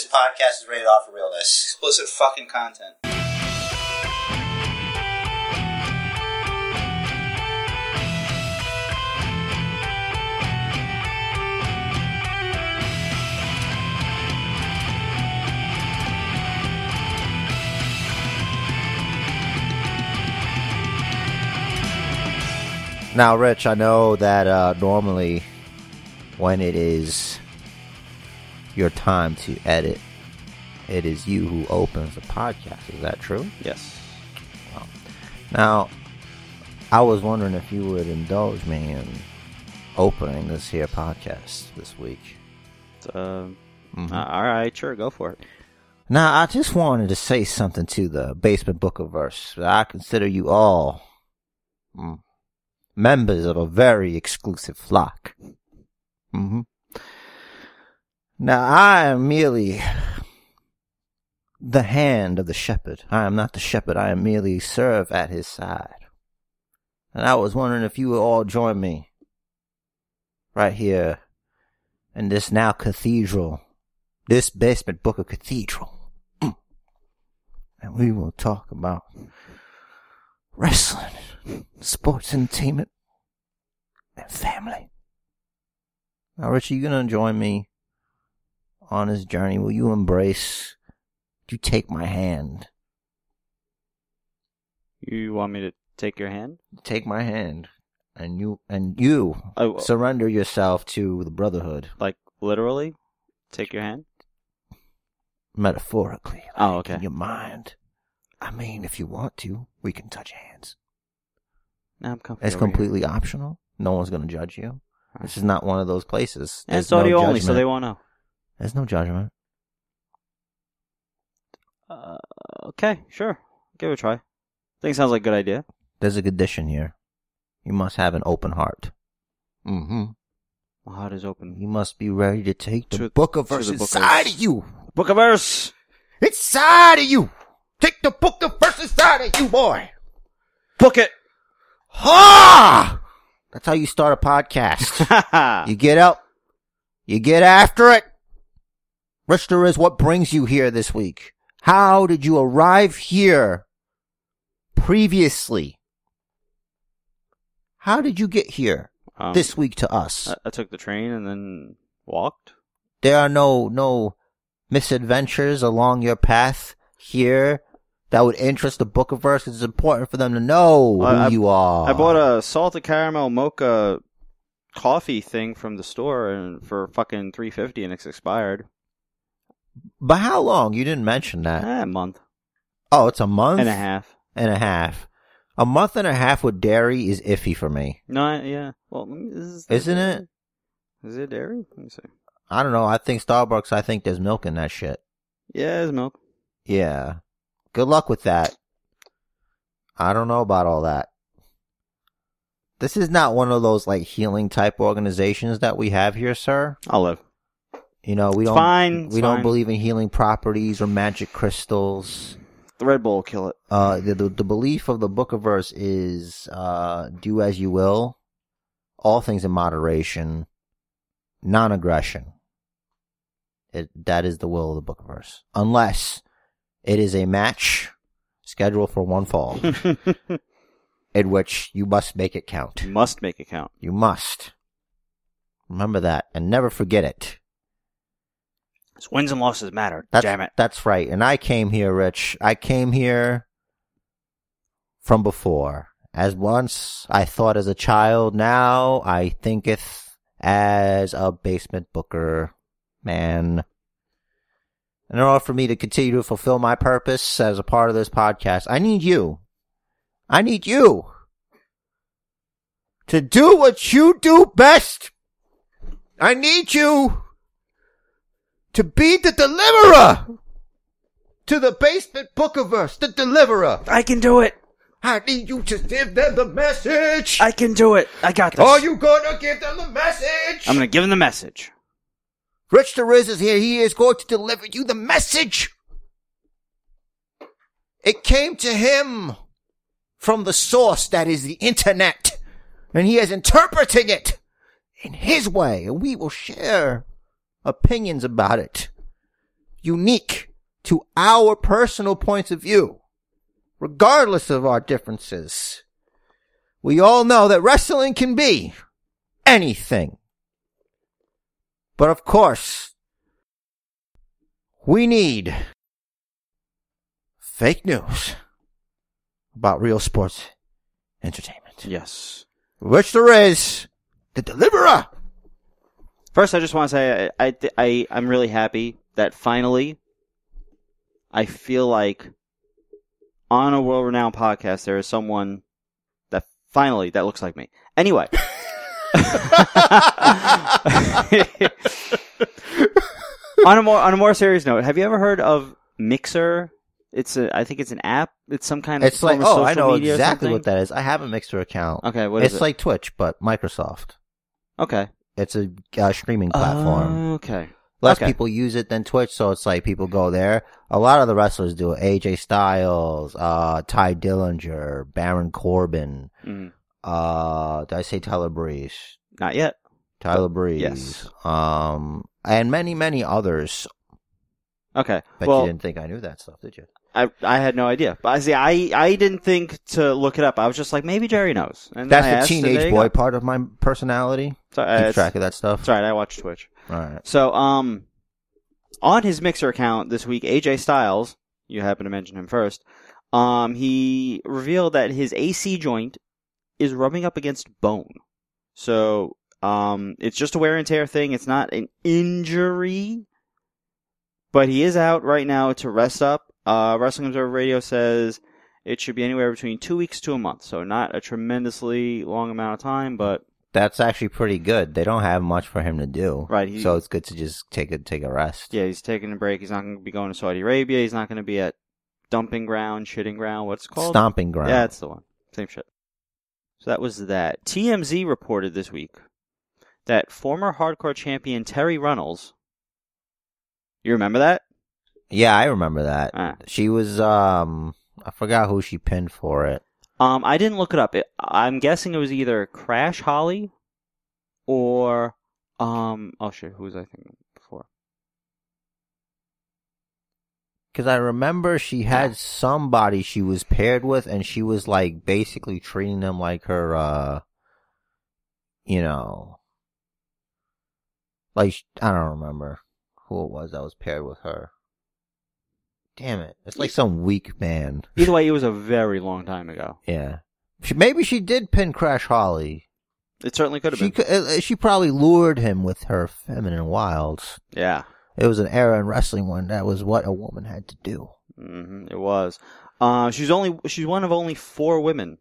This podcast is rated off for realness. Explicit fucking content. Now, Rich, I know that uh, normally when it is your time to edit, it is you who opens the podcast. Is that true? Yes. Now, I was wondering if you would indulge me in opening this here podcast this week. Uh, Mhm. uh, all right, sure, go for it. Now, I just wanted to say something to the Basement Book of Verse. I consider you all mm, members of a very exclusive flock. hmm Now, I am merely the hand of the shepherd. I am not the shepherd. I am merely serve at his side. And I was wondering if you would all join me right here in this now cathedral, this basement book of cathedral. Mm. And we will talk about wrestling, sports entertainment, and family. Now, Richie, you gonna join me on his journey? Will you embrace? You take my hand. You want me to take your hand? Take my hand, and you and you Oh, uh, surrender yourself to the brotherhood, like literally? Take your hand? metaphorically. Oh, like, okay. In your mind. I mean, if you want to, we can touch hands. No, I'm comfy. It's over here. completely optional. No one's gonna judge you. This is not one of those places. And it's There's no audio only, so they won't know. There's no judgment. Uh, okay, sure. Give it a try. I think it sounds like a good idea. There's a condition here. You must have an open heart. Mm-hmm. My heart is open. You must be ready to take the To- book of verse book of inside verse. of you. Book of verse! Inside of you. Take the book of verse inside of you, boy. Book it! Ha! That's how you start a podcast. you get up, you get after it. Richter is what brings you here this week. How did you arrive here previously? How did you get here Um, this week to us? I, I took the train and then walked. there are no no misadventures along your path here that would interest the book of verse. It's important for them to know who I- you are. I bought a salted caramel mocha coffee thing from the store and for fucking three fifty and it's expired. But how long? You didn't mention that. Eh, a month Oh, it's a month and a half. and a half. A month and a half with dairy is iffy for me. No, I- yeah. Well, let me- is Isn't it? Is it dairy? Let me see. I don't know. I think Starbucks. I think there's milk in that shit. Yeah, it's milk. Yeah. Good luck with that. I don't know about all that. This is not one of those like healing type organizations that we have here, sir. I'll live. You know, we It's don't fine. It's we don't fine. believe in healing properties or magic crystals. The Red Bull will kill it. Uh, the, the the belief of the Book of Verse is uh, do as you will, all things in moderation, non-aggression. It that is the will of the Book of Verse, unless it is a match scheduled for one fall, in which you must make it count. You Must make it count. You must remember that and never forget it. It's wins and losses matter. That's, Damn it. That's right. And I came here, Rich. I came here from before. As once I thought as a child, now I thinketh as a basement booker man. In order for me to continue to fulfill my purpose as a part of this podcast, I need you. I need you to do what you do best. I need you to be the deliverer to the basement bookiverse, the deliverer. I can do it. I need you to give them the message. I can do it. I got this. Are you gonna give them the message? I'm gonna give him the message. Rich the Riz is here. He is going to deliver you the message. It came to him from the source that is the internet, and he is interpreting it in his way, and we will share opinions about it unique to our personal points of view, regardless of our differences. We all know that wrestling can be anything. But of course, we need fake news about real sports entertainment. Yes. Which there is the deliverer. First, I just want to say I, I, I I'm really happy that finally, I feel like on a world-renowned podcast there is someone that finally that looks like me. Anyway. on a more on a more serious note, have you ever heard of Mixer? It's a I think it's an app. It's some kind of It's like, oh, I know exactly what that is. I have a Mixer account. Okay, what is it's it? like Twitch, but Microsoft. okay, It's a uh, streaming platform. Okay, Less okay. people use it than Twitch, so it's like people go there. A lot of the wrestlers do it. AJ Styles, uh, Tye Dillinger, Baron Corbin, Mhm. uh, did I say Tyler Breeze? not yet. Tyler Breeze. yes. Um, and many, many others. Okay, But well, you didn't think I knew that stuff, did you? I I had no idea, but I see. I I didn't think to look it up. I was just like, maybe Jerry knows. And That's I the asked, teenage boy go. part of my personality. So, uh, Keep track of that stuff. all right. I watch Twitch. Alright. So, um, on his Mixer account this week, AJ Styles, you happen to mention him first. Um, he revealed that his AC joint is rubbing up against bone. So, um, it's just a wear and tear thing. It's not an injury, but he is out right now to rest up. Uh, Wrestling Observer Radio says it should be anywhere between two weeks to a month. So, not a tremendously long amount of time, but That's actually pretty good. They don't have much for him to do. Right, he- so it's good to just take a, take a rest. Yeah, he's taking a break. He's not going to be going to Saudi Arabia. He's not going to be at dumping ground, shitting ground. What's it called? Stomping ground. Yeah, it's the one. Same shit. So that was that. TMZ reported this week that former hardcore champion Terri Runnels. You remember that? Yeah, I remember that. Ah. She was, um, I forgot who she pinned for it. Um, I didn't look it up. It, I'm guessing it was either Crash Holly or um. Oh shit, who was I thinking before? Cause I remember she had somebody she was paired with and she was like basically treating them like her, uh, you know, like, I don't remember who it was that was paired with her. Damn it. It's like some weak man. Either way, it was a very long time ago. Yeah. She, maybe she did pin Crash Holly. It certainly could have She been. could, uh, she probably lured him with her feminine wiles. Yeah. It was an era in wrestling when that was what a woman had to do. hmm it was. Uh, she's only she's one of only four women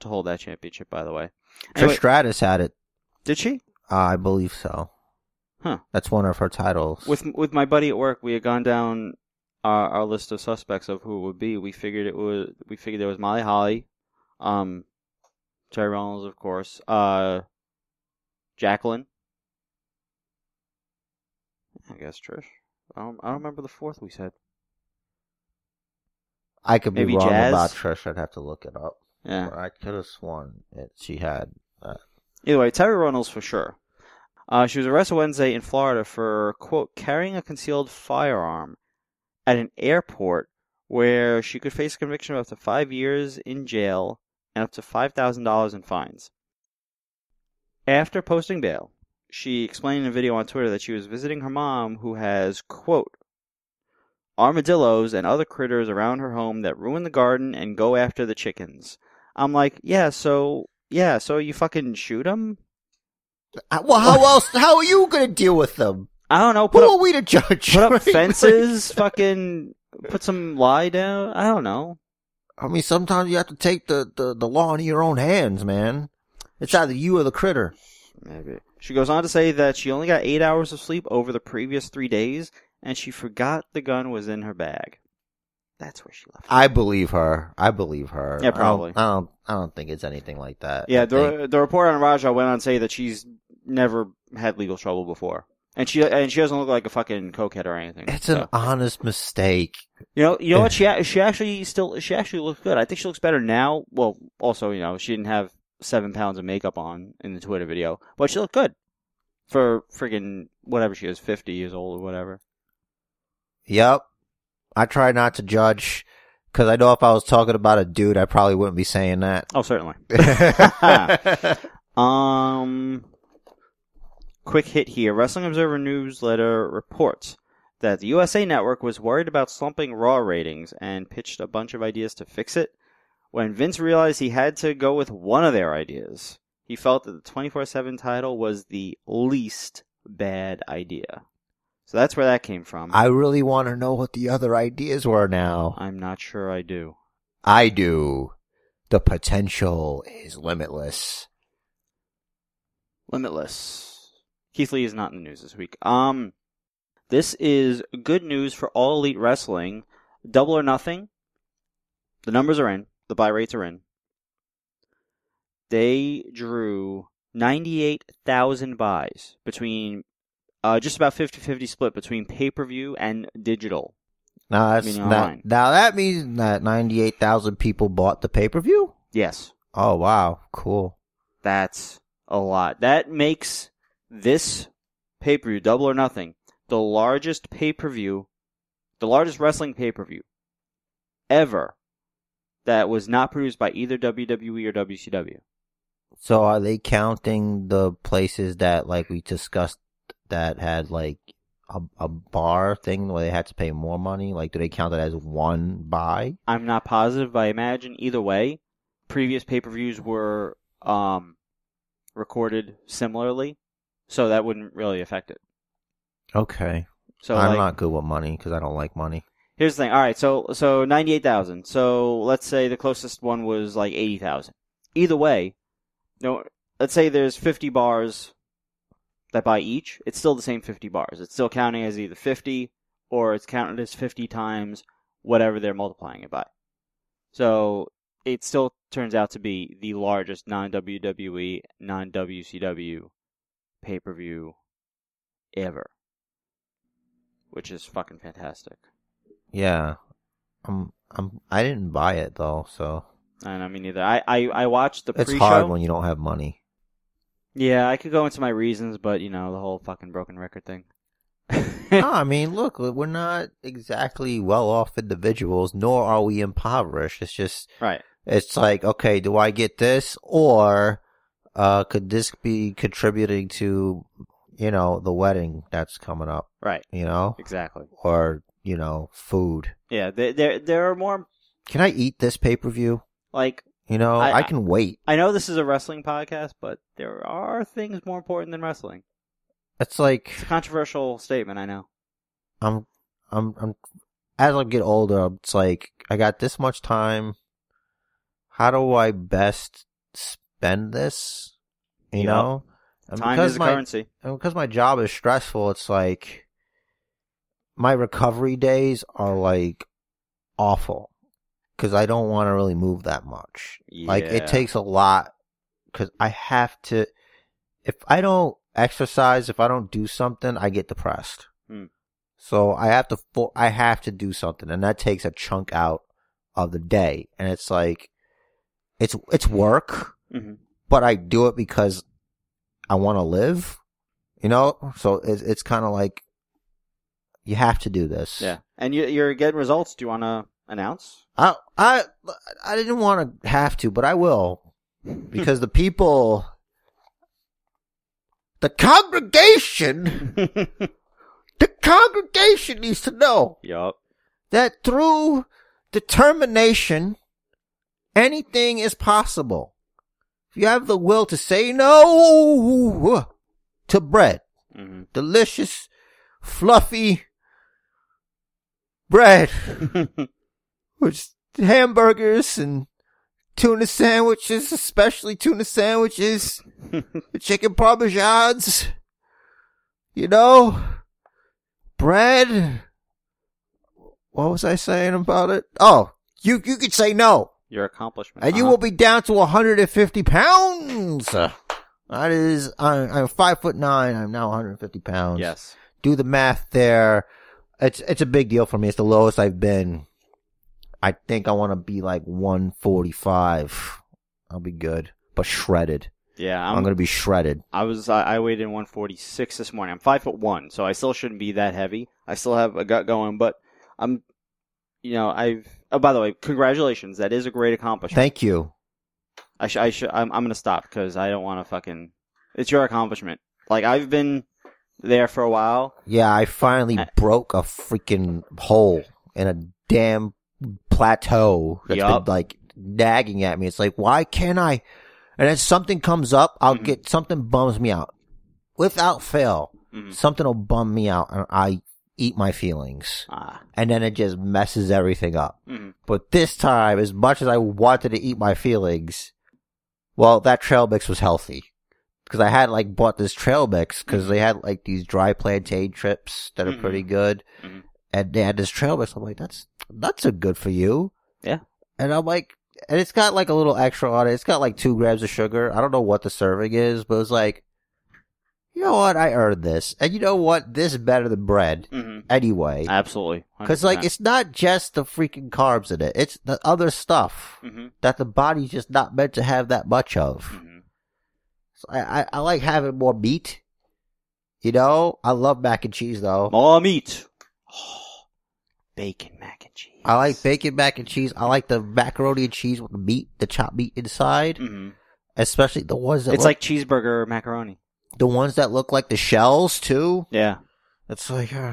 to hold that championship. By the way, Anyway, Trish Stratus had it. did she? Uh, I believe so. Huh. That's one of her titles. With with my buddy at work, we had gone down our, our list of suspects of who it would be. We figured it was we figured there was Molly Holly, um, Terry Reynolds, of course, uh, Jacqueline. I guess Trish. I don't, I don't remember the fourth we said. I could be maybe wrong Jazz? about Trish. I'd have to look it up. Yeah. But I could have sworn it, she had. Uh, Either way, Terry Reynolds for sure. Uh, she was arrested Wednesday in Florida for, quote, carrying a concealed firearm at an airport where she could face a conviction of up to five years in jail and up to $5,000 in fines. After posting bail, she explained in a video on Twitter that she was visiting her mom who has, quote, armadillos and other critters around her home that ruin the garden and go after the chickens. I'm like, yeah, so, yeah, so you fucking shoot them? Uh, well, how else? How are you going to deal with them? I don't know. Who Put are we to judge? put up right? fences. fucking put some lie down. I don't know. I mean, sometimes you have to take the, the, the law into your own hands, man. It's either you or the critter. Maybe. She goes on to say that she only got eight hours of sleep over the previous three days, and she forgot the gun was in her bag. That's where she left. it. I believe her. I believe her. Yeah, I don't- probably. I don't. I don't, think it's anything like that. yeah, I think- the the report on Rajah went on to say that she's never had legal trouble before, and she and she doesn't look like a fucking cokehead or anything. it's so. an honest mistake. You know, you know what? She she actually still she actually looks good. I think she looks better now. Well, also you know she didn't have seven pounds of makeup on in the Twitter video, but she looked good for friggin' whatever she is, fifty years old or whatever. Yep. I try not to judge because I know if I was talking about a dude, I probably wouldn't be saying that. Oh, certainly. Um, quick hit here. Wrestling Observer newsletter reports that the USA Network was worried about slumping Raw ratings and pitched a bunch of ideas to fix it. When Vince realized he had to go with one of their ideas, he felt that the 24 7 title was the least bad idea. So that's where that came from. I really want to know what the other ideas were now. I'm not sure I do. I do. The potential is limitless. Limitless. Keith Lee is not in the news this week. Um, this is good news for all elite wrestling. Double or nothing. The numbers are in. The buy rates are in. They drew 98,000 buys between, uh, just about 50-50 split between pay-per-view and digital. Now that's Meaning that, online. now that means that ninety eight thousand people bought the pay per view. Yes. Oh wow, cool. That's a lot. That makes this pay per view, double or nothing, the largest pay per view, the largest wrestling pay per view ever that was not produced by either WWE or WCW. So are they counting the places that like we discussed that had like a, a bar thing where they had to pay more money? Like do they count it as one buy? I'm not positive, but I imagine either way, previous pay per views were um, recorded similarly, so that wouldn't really affect it. Okay. So I'm like, not good with money because I don't like money. Here's the thing. All right, so so ninety eight thousand. So let's say the closest one was like eighty thousand. Either way, no. Let's say there's fifty bars that buy each. It's still the same fifty bars. It's still counting as either fifty or it's counted as fifty times whatever they're multiplying it by. So it still turns out to be the largest non WWE, non WCW pay per view ever, which is fucking fantastic. Yeah. I'm I'm I didn't buy it though, so And I mean, neither. I, I, I watched the it's pre-show. hard when you don't have money. Yeah, I could go into my reasons, but you know the whole fucking broken record thing. no, I mean, look, we're not exactly well off individuals, nor are we impoverished. It's just right. it's like, okay, do I get this or uh could this be contributing to you know, the wedding that's coming up, Right. you know? Exactly. Or, you know, food. Yeah. There, there, there are more Can I eat this pay-per-view? like You know, I- I, can wait. I know this is a wrestling podcast, but there are things more important than wrestling. It's like It's a controversial statement. I know. I'm, I'm, I'm, as I get older, it's like, I got this much time. How do I best spend this? You Yup. know? And Time because is a my, currency. and because my job is stressful, it's like, my recovery days are like awful. Cause I don't want to really move that much. Yeah. Like it takes a lot because I have to. If I don't exercise, if I don't do something, I get depressed. Hmm. So I have to. I have to do something, and that takes a chunk out of the day. And it's like, it's it's work, Mhm. but I do it because I want to live. You know, so it's it's kind of like you have to do this. Yeah. And you, you're getting results. Do you want to announce? I I I didn't want to have to, but I will because the people, the congregation, the congregation needs to know yup. that through determination, anything is possible. If you have the will to say no to bread, hmm delicious, fluffy bread. which hamburgers and tuna sandwiches, especially tuna sandwiches, chicken parmesans, you know, bread. What was I saying about it? Oh, you you could say no, Your accomplishment. and you Uh-huh. will be down to 150 pounds. That is, I'm, I'm five foot nine. I'm now 150 pounds Yes. do the math there. It's it's a big deal for me. It's the lowest I've been. I think I want to be like 145. I'll be good, but shredded. Yeah, I'm, I'm, gonna be shredded. I was I, I weighed in 146 this morning. I'm five foot one, so I still shouldn't be that heavy. I still have a gut going, but I'm, you know, I've. Oh, by the way, congratulations. That is a great accomplishment. Thank you. I should. I should. I'm. I'm gonna stop because I don't want to fucking. It's your accomplishment. Like I've been there for a while. Yeah, I finally Uh, broke a freaking hole in a damn plateau that's Yup. been like nagging at me. It's like, why can't I? And then something comes up, I'll Mhm. get something bums me out. Without fail, Mhm. something will bum me out and I eat my feelings. Ah. And then it just messes everything up. mhm. But this time, as much as I wanted to eat my feelings, well, that trail mix was healthy. Cause I had like bought this trail mix cause they had like these dry plantain trips that are Mhm. pretty good. And they had this trail mix. I'm like, that's, nuts are good for you. Yeah. And I'm like, and it's got like a little extra on it. It's got like two grams of sugar. I don't know what the serving is, but it's like, you know what? I earned this. And you know what? This is better than bread Mhm. anyway. Absolutely. Cause like, it's not just the freaking carbs in it. It's the other stuff hmm that the body's just not meant to have that much of. hmm So I, I, I like having more meat. You know, I love mac and cheese though. More meat. Bacon mac and cheese. I like bacon mac and cheese. I like the macaroni and cheese with the meat, the chopped meat inside, hmm especially the ones that It's look, like cheeseburger macaroni. the ones that look like the shells too. Yeah. It's like uh,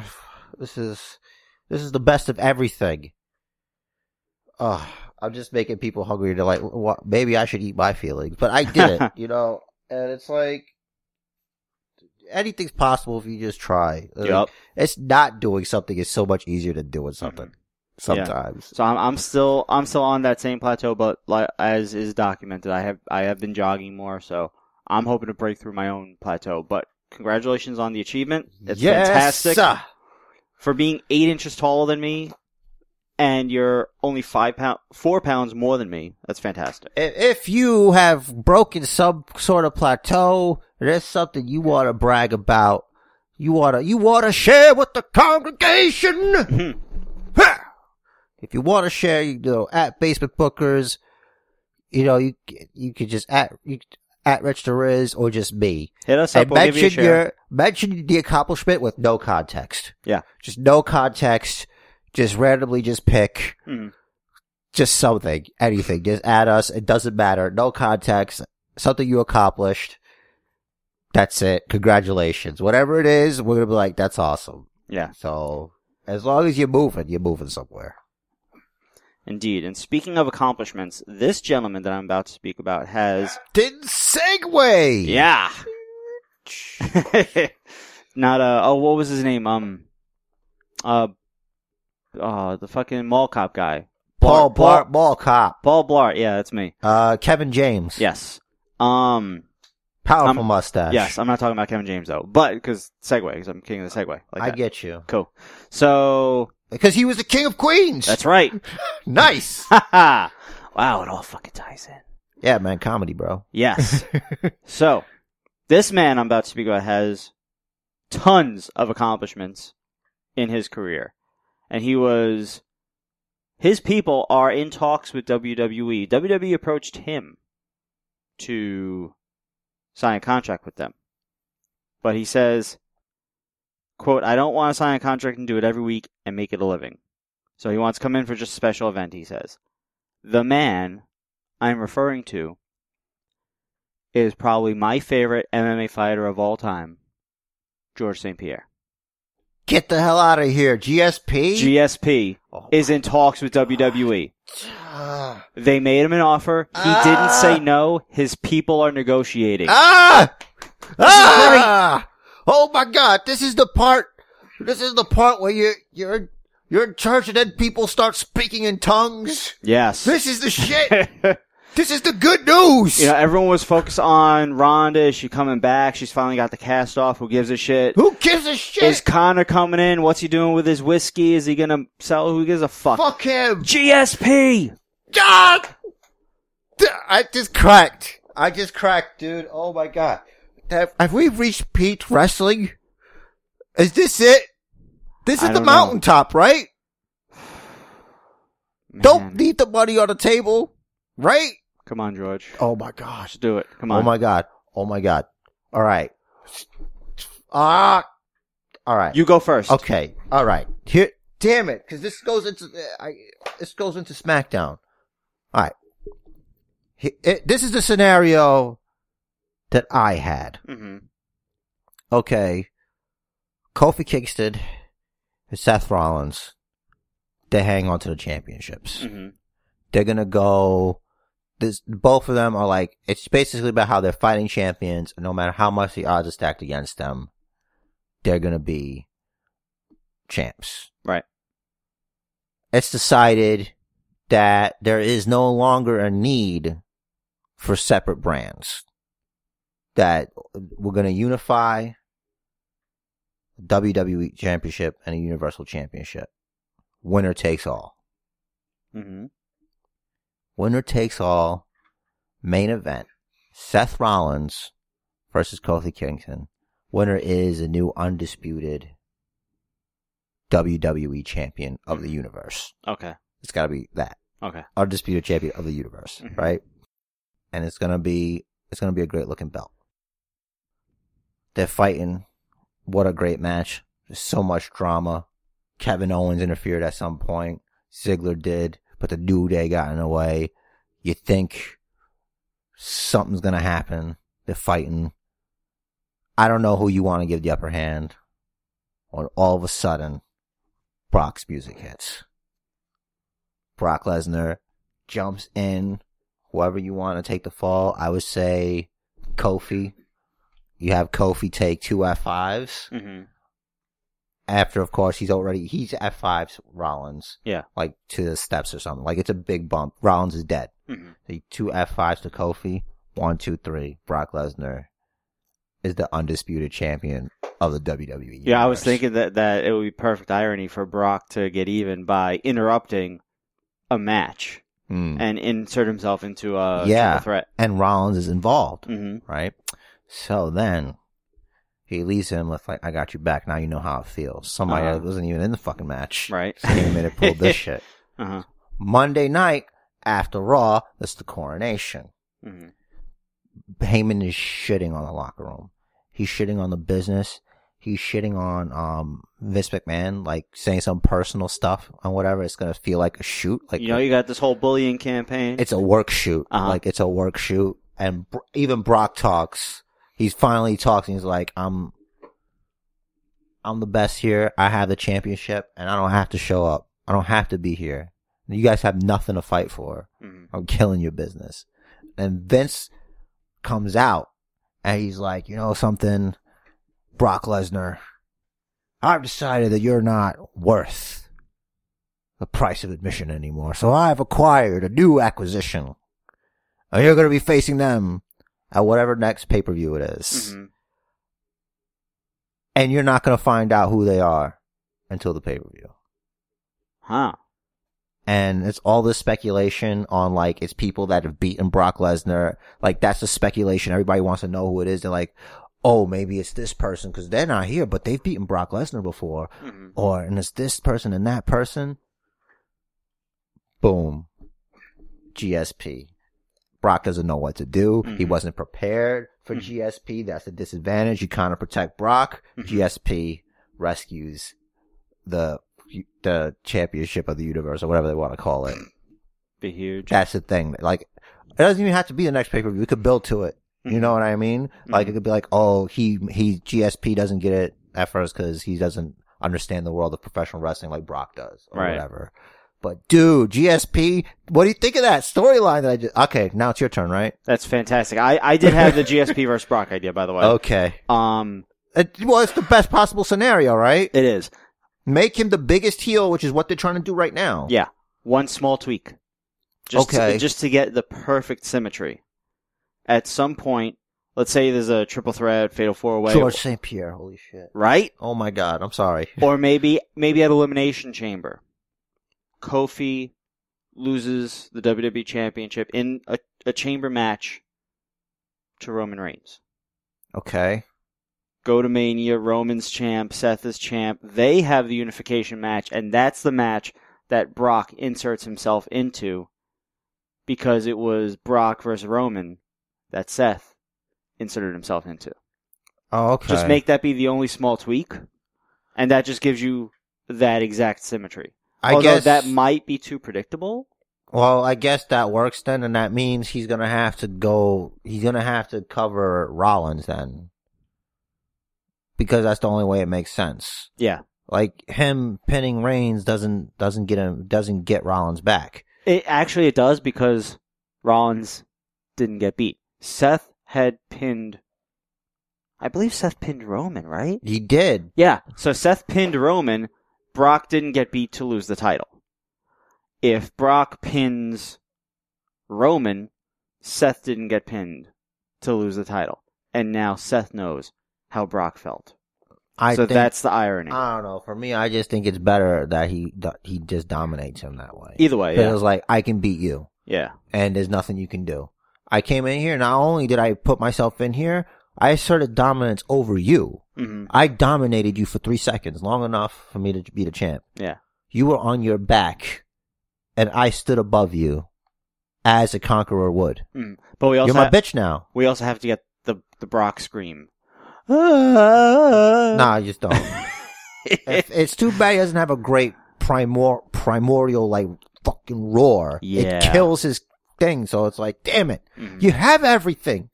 this is this is the best of everything. Oh, I'm just making people hungry to like. Maybe I should eat my feelings, but I didn't, you know. And it's like anything's possible if you just try. Like, Yup. It's not doing something is so much easier than doing something. Mm-hmm. Sometimes. So I'm, I'm still I'm still on that same plateau, but like as is documented, I have I have been jogging more, so I'm hoping to break through my own plateau. But congratulations on the achievement. It's fantastic for being eight inches taller than me, and you're only five pound four pounds more than me. That's fantastic. If if you have broken some sort of plateau, there's something you want to brag about. You wanna you wanna share with the congregation. Mhm. If you want to share, you know, at Basement Bookers, you know, you you could just at you, at Rich Riz or just me, Hit us up. and We'll give you mention your mention the accomplishment with no context. Yeah. just no context. Just randomly, just pick Mhm. just something, anything. Just add us. It doesn't matter. No context. Something you accomplished. That's it. Congratulations. Whatever it is, we're gonna be like, that's awesome. Yeah, So as long as you're moving, you're moving somewhere. indeed. And speaking of accomplishments, this gentleman that I'm about to speak about has Didn't segue. Yeah. Not uh oh what was his name? Um uh uh the fucking mall cop guy. Paul Paul Blart, Ball Cop. Paul Blart, yeah, that's me. Uh, Kevin James. Yes. Um Powerful Um, mustache. yes, I'm not talking about Kevin James though. But because segue, because I'm king of the segue. Like I that. get you. cool. So Because he was the king of queens. that's right. nice. wow, it all fucking ties in. yeah, man, comedy, bro. Yes. so, this man I'm about to speak about has tons of accomplishments in his career. And he was, his people are in talks with WWE. WWE approached him to sign a contract with them. But he says, quote, I don't want to sign a contract and do it every week and make it a living. So he wants to come in for just a special event, he says. The man I'm referring to is probably my favorite MMA fighter of all time, George St. Pierre. Get the hell out of here. GSP? GSP Oh. is in talks with WWE. Ah. They made him an offer. He Ah. didn't say no. His people are negotiating. Ah! Ah! Oh my god, this is the part, this is the part where you, you're, you're in church and then people start speaking in tongues. Yes. This is the shit. this is the good news. you know, everyone was focused on Ronda. Is she coming back? She's finally got the cast off. Who gives a shit? Who gives a shit? Is Conor coming in? What's he doing with his whiskey? Is he gonna sell? Who gives a fuck? Fuck him. GSP! God! I just cracked. I just cracked, dude. Oh my god. Have, have we reached peak wrestling? Is this it? This is the don't know. mountaintop, right? Don't Man. leave the money on the table, right? Come on, George. Oh my gosh. Just do it. Come on. Oh my god. Oh my god. All right. Ah. All right. You go first. Okay. All right. Here. Damn it, because this goes into I. This goes into SmackDown. All right. He- it- this is the scenario that I had. hmm Okay. Kofi Kingston and Seth Rollins. They hang on to the championships. hmm They're gonna go. This both of them are like it's basically about how they're fighting champions. And no matter how much the odds are stacked against them, they're gonna be champs. Right. It's decided that there is no longer a need for separate brands. That we're gonna unify WWE Championship and a Universal Championship. Winner takes all. hmm Winner takes all. Main event. Seth Rollins versus Kofi Kingston. Winner is a new undisputed WWE champion of the universe. Okay. It's gotta be that. Okay. Undisputed champion of the universe, Mhm. right? And it's gonna be, it's gonna be a great looking belt. They're fighting. What a great match. There's so much drama. Kevin Owens interfered at some point. Ziggler did, but the New Day got in the way. You think something's gonna happen. They're fighting. I don't know who you want to give the upper hand. When all of a sudden, Brock's music hits. Brock Lesnar jumps in. Whoever you want to take the fall, I would say Kofi. You have Kofi take two F5s. hmm After, of course, he's already, he's F5s Rollins. Yeah. Like to the steps or something. Like it's a big bump. Rollins is dead. hmm The two F5s to Kofi. One, two, three. Brock Lesnar is the undisputed champion of the WWE. Yeah, I was thinking that, that it would be perfect irony for Brock to get even by interrupting a match Hmm. and insert himself into a Yeah. threat. And Rollins is involved. hmm right? So then he leaves him with like, "I got you back." Now you know how it feels. Somebody Uh-huh. that wasn't even in the fucking match Right. came in and pulled this shit. Uh-huh. Monday night after Raw, that's the coronation. hmm Heyman is shitting on the locker room. He's shitting on the business. He's shitting on um Vince McMahon, like saying some personal stuff on whatever. It's gonna feel like a shoot, like You know, you got this whole bullying campaign. it's a work shoot. Uh-huh. Like it's a work shoot. And Br- even Brock talks. He's finally talking. He's like, I'm, I'm the best here. I have the championship and I don't have to show up. I don't have to be here. You guys have nothing to fight for. Mhm. I'm killing your business. And Vince comes out and he's like, you know something, Brock Lesnar, I've decided that you're not worth the price of admission anymore. So I've acquired a new acquisition. And you're going to be facing them at whatever next pay-per-view it is. Mhm. And you're not going to find out who they are until the pay-per-view. Huh. and it's all this speculation on like it's people that have beaten Brock Lesnar. Like that's the speculation. Everybody wants to know who it is. They're like, oh, maybe it's this person because they're not here, but they've beaten Brock Lesnar before, hmm or and it's this person and that person. Boom, GSP. Brock doesn't know what to do. He Mhm. wasn't prepared for Mhm. GSP. That's a disadvantage. You kind of protect Brock. Mhm. GSP rescues the the championship of the universe or whatever they want to call it. Be huge. That's the thing. Like, it doesn't even have to be the next pay per view. We could build to it. Mm-hmm. You know what I mean? Like, it could be like, oh, he, he, GSP doesn't get it at first because he doesn't understand the world of professional wrestling like Brock does or Right. whatever. But dude, GSP, what do you think of that storyline that I just, okay, now it's your turn, right? That's fantastic. I, I did have the GSP versus Brock idea, by the way. Okay. Um, It, well, it's the best possible scenario, right? it is. Make him the biggest heel, which is what they're trying to do right now. Yeah. One small tweak. Just Okay. To, just to get the perfect symmetry. At some point, let's say there's a triple threat, fatal four way, George St. Pierre, holy shit. right? Oh my god, I'm sorry. or maybe maybe at Elimination Chamber, Kofi loses the WWE Championship in a, a chamber match to Roman Reigns. Okay. Go to Mania, Roman's champ, Seth is champ. They have the unification match, and that's the match that Brock inserts himself into because it was Brock versus Roman that Seth inserted himself into. Oh, okay. Just make that be the only small tweak, and that just gives you that exact symmetry. I Although guess that might be too predictable. Well, I guess that works then, and that means he's gonna have to go. He's gonna have to cover Rollins then, because that's the only way it makes sense. Yeah. Like him pinning Reigns doesn't doesn't get him doesn't get Rollins back. It actually it does because Rollins didn't get beat. Seth had pinned I believe Seth pinned Roman, right? He did. Yeah. So Seth pinned Roman, Brock didn't get beat to lose the title. If Brock pins Roman, Seth didn't get pinned to lose the title. And now Seth knows how Brock felt. I so think, that's the irony. I don't know. For me, I just think it's better that he he just dominates him that way. Either way, yeah. It was like I can beat you, yeah. and there's nothing you can do. I came in here. Not only did I put myself in here, I asserted dominance over you. hmm I dominated you for three seconds, long enough for me to be the champ. Yeah. You were on your back, and I stood above you, as a conqueror would. Mm. But we also You're my ha- bitch now. we also have to get the the Brock scream. nah, I just don't. If- it's too bad he doesn't have a great primor primordial like fucking roar. Yeah. It kills his thing, so it's like, damn it. Mhm. You have everything.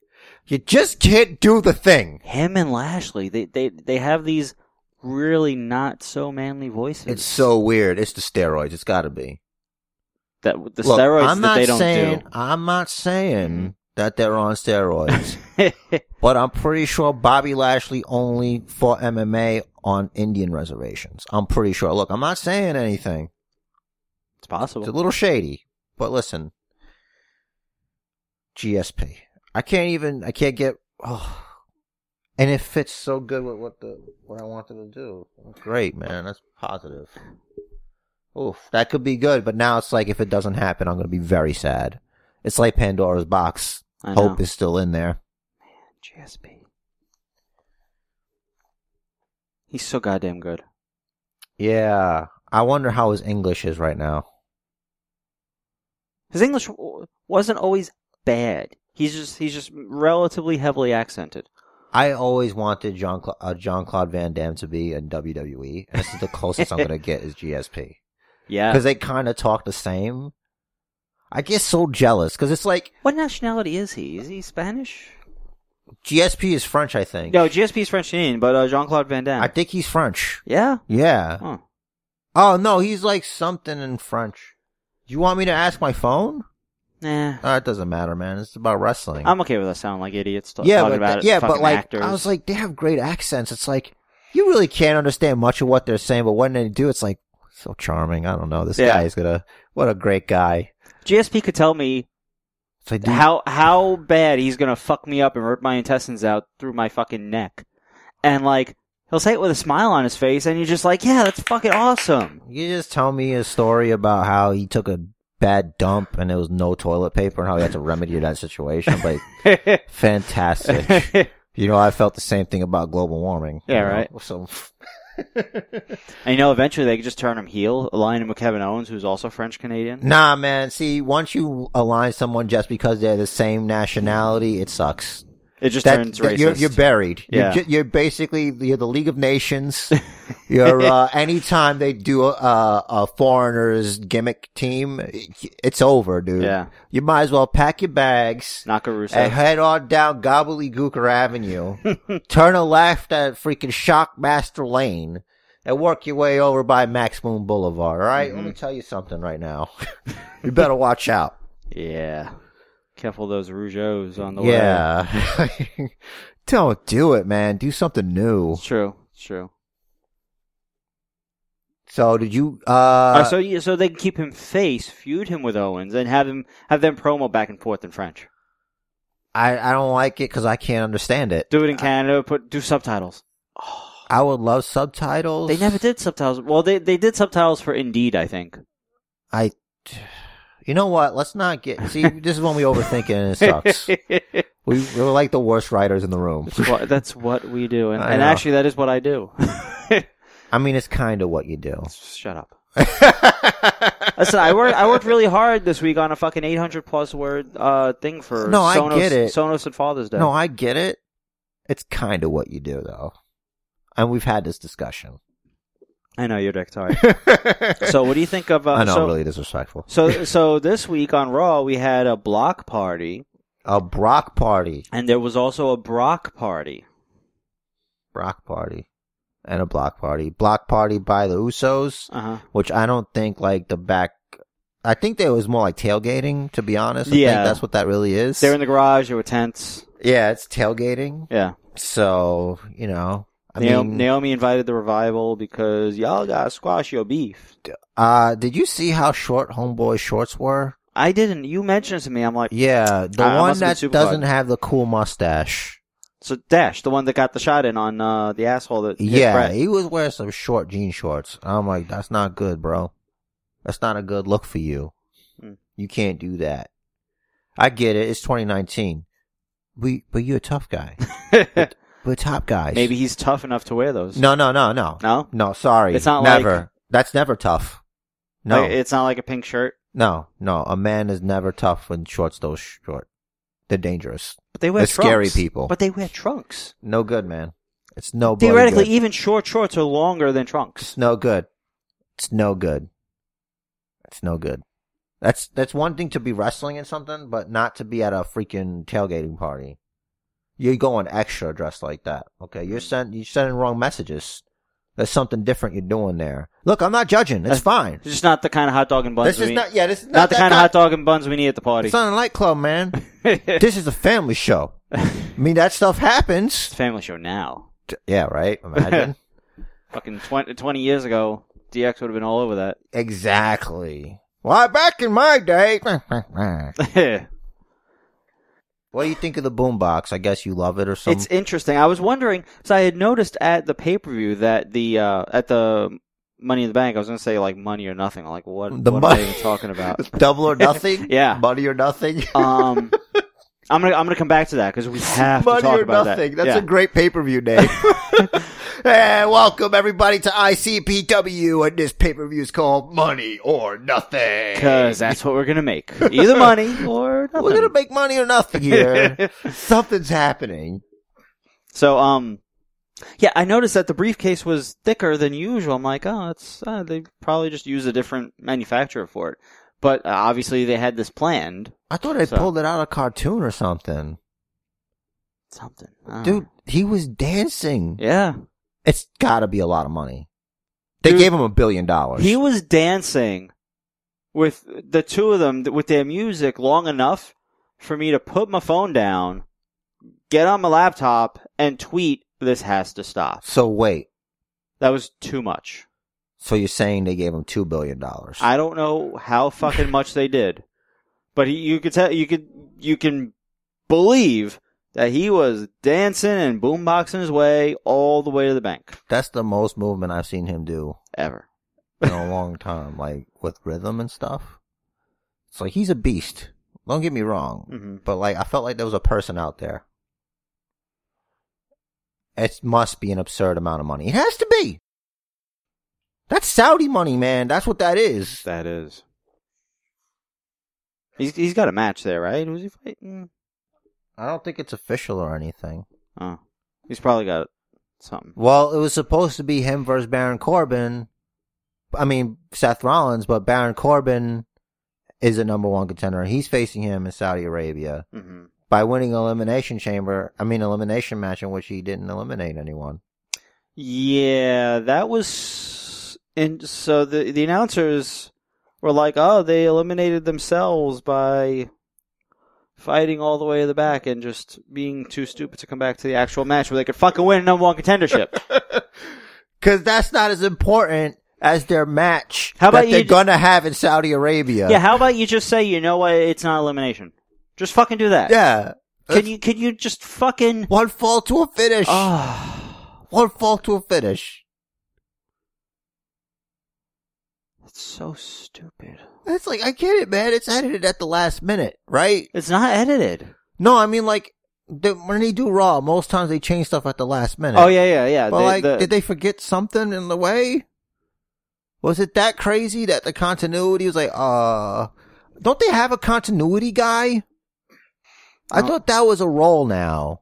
You just can't do the thing. Him and Lashley, they they they have these really not so manly voices. It's so weird. It's the steroids. It's gotta be. that the Look, steroids I'm that not they don't saying, do. I'm not saying Mhm. that they're on steroids, but I'm pretty sure Bobby Lashley only fought MMA on Indian reservations. I'm pretty sure. Look, I'm not saying anything. it's possible. It's a little shady, but listen. GSP. I can't even, I can't get, oh. And it fits so good with what the, what I wanted to do. Great, man. That's positive. Oof, that could be good, but now it's like if it doesn't happen, I'm gonna be very sad. It's like Pandora's box. Hope is still in there. Man, GSP. He's so goddamn good. Yeah. I wonder how his English is right now. His English wasn't always bad. He's just he's just relatively heavily accented. I always wanted John Cla- uh, John Claude Van Damme to be in WWE, and this is the closest I'm gonna get is GSP Yeah. because they kind of talk the same. I get so jealous because it's like What nationality is he? Is he Spanish? GSP is French, I think. No, GSP is French Canadian, but uh, Jean Claude Van Damme. I think he's French. yeah. Yeah. Huh. Oh no, he's like something in French. Do you want me to ask my phone? Nah. Uh, it doesn't matter, man. It's about wrestling. I'm okay with us sounding like idiots t- yeah, talking but about it. yeah, but like actors. I was like, they have great accents. It's like you really can't understand much of what they're saying, but when they do, it's like so charming. I don't know. This Yeah. guy is gonna. What a great guy. GSP could tell me It's like, dude, how how bad he's gonna fuck me up and rip my intestines out through my fucking neck, and like he'll say it with a smile on his face, and you're just like, yeah, that's fucking awesome. you just tell me a story about how he took a bad dump and there was no toilet paper and how he had to remedy that situation. Like, fantastic. You know, I felt the same thing about global warming. you Yeah, know? right. So, And you know, eventually they could just turn him heel, align him with Kevin Owens, who's also French Canadian. nah, man. See, once you align someone just because they're the same nationality, it sucks. It just That, turns that- you're, you're buried. Yeah. You're, you're basically you're the League of Nations. you're uh, anytime they do a, a foreigners gimmick team, it's over, dude. yeah, You might as well pack your bags Nakarusa. and head on down Gobbledygooker Avenue, turn a left at freaking Shockmaster Lane, and work your way over by Max Moon Boulevard. All right? Mm-hmm. let me tell you something right now. you better watch out. yeah, careful those Rougeaus on the way. Yeah. Don't do it, man. Do something new. It's true. It's true. So did you uh, Uh, so yeah, so they can keep him face, feud him with Owens, and have him have them promo back and forth in French. I I don't like it cuz I can't understand it. Do it in Canada. Put do subtitles. I would love subtitles. They never did subtitles. Well, they they did subtitles for Indeed, I think. I You know what? Let's not get See, this is when we overthink it and it sucks. we we're like the worst writers in the room. that's, what, that's what we do, and, I and know. actually, that is what I do. I mean, it's kind of what you do. Shut up. Listen, I worked I worked really hard this week on a fucking 800 plus word uh thing for No, I Sonos, get it. Sonos and Father's Day. no, I get it. It's kind of what you do, though. And we've had this discussion. I know you're dick. Sorry. so, what do you think of? Uh, I know, so, really disrespectful. so, so this week on Raw we had a block party, A Brock party. and there was also a Brock party. Brock party. And a block party. Block party by the Usos, Uh huh. which I don't think like the back. I think there was more like tailgating, to be honest. I Yeah. think that's what that really is. They're in the garage. There were tents. yeah, it's tailgating. Yeah. So, you know, I Naomi, mean, Naomi invited the revival because y'all got to squash your beef. uh, did you see how short Homeboy shorts were? I didn't. You mentioned it to me. I'm like, Yeah, the I- I one been that doesn't have the cool mustache. so Dash, the one that got the shot in on uh, the asshole that Yeah, he was wearing some short jean shorts. I'm like, that's not good, bro. That's not a good look for you. Hmm. You can't do that. I get it. It's 2019. We, but you're a tough guy. We're top guys. Maybe he's tough enough to wear those. No, no, no, no. No? No, sorry. It's not never. like- That's never tough. No, Like, it's not like a pink shirt. no, no. A man is never tough when shorts those short. They're dangerous. But they wear They're trunks. scary people. But they wear trunks. No good, man. It's no bloody Theoretically, good. even short shorts are longer than trunks. It's no good. It's no good. It's no good. That's that's one thing to be wrestling in something, but not to be at a freaking tailgating party. You're going extra dressed like that. Okay, you're mm. send you're sending wrong messages. There's something different you're doing there. Look, I'm not judging. It's fine. It's just not the kind of hot dog and buns This we is not. Yeah, this is not, not, the that kind of hot dog and buns we need at the party. It's not a nightclub, man. this is a family show. I mean, that stuff happens. It's a family show now. Yeah, right. Imagine. Fucking 20, 20 years ago, DX would have been all over that. exactly. Why, back in my day. What do you think of the boombox? I guess you love it or something. it's interesting. I was wondering, so I had noticed at the pay per view that the uh, at the Money in the Bank, I was going to say like money or nothing. Like, what? The what mon- am I even talking about? double or nothing. Yeah. money or nothing. Um, I'm gonna I'm gonna come back to that because we have to money talk or about nothing. that. That's yeah. a great pay per view name. Hey, welcome everybody to ICPW, and this pay per view is called Money or Nothing. Because that's what we're gonna make. Either money or nothing. we're gonna make money or nothing here. Something's happening. so, um, yeah, I noticed that the briefcase was thicker than usual. I'm like, oh, it's uh, they probably just use a different manufacturer for it. But uh, obviously, they had this planned. I thought they So- pulled it out of a cartoon or something. Something, Dude, know. he was dancing. Yeah, It's gotta be a lot of money. They Dude, gave him a billion dollars. he was dancing with the two of them with their music long enough for me to put my phone down, get on my laptop, and tweet, "This has to stop." so wait. That was too much. So you're saying they gave him two billion dollars? I don't know how fucking much they did, but he, you could tell you could you can believe that he was dancing and boomboxing his way all the way to the bank That's the most movement I've seen him do ever. in a long time, like with rhythm and stuff. It's like he's a beast. Don't get me wrong, hmm but like I felt like there was a person out there. It must be an absurd amount of money. It has to be. That's Saudi money, man. That's what that is. That is. He's he's got a match there, right? Who's he fighting? I don't think it's official or anything. Oh, he's probably got something. Well, it was supposed to be him versus Baron Corbin. I mean, Seth Rollins, but Baron Corbin is a number one contender. He's facing him in Saudi Arabia hmm by winning elimination chamber. I mean, elimination match in which he didn't eliminate anyone. Yeah, that was. And so the the announcers were like, "Oh, they eliminated themselves by fighting all the way to the back and just being too stupid to come back to the actual match where they could fucking win number one contendership." Because that's not as important as their match How about that they're ju- gonna have in Saudi Arabia. yeah, how about you just say, you know what? It's not elimination. Just fucking do that. yeah. Can you can you just fucking? One fall to a finish. Oh, One fall to a finish. it's so stupid. It's like I get it, man. It's edited at the last minute, right? It's not edited. No, I mean like the, when they do Raw, most times they change stuff at the last minute. Oh yeah, yeah, yeah. But The- like, the- did they forget something in the way? Was it that crazy that the continuity was like, uh, don't they have a continuity guy? I Oh. thought that was a role now.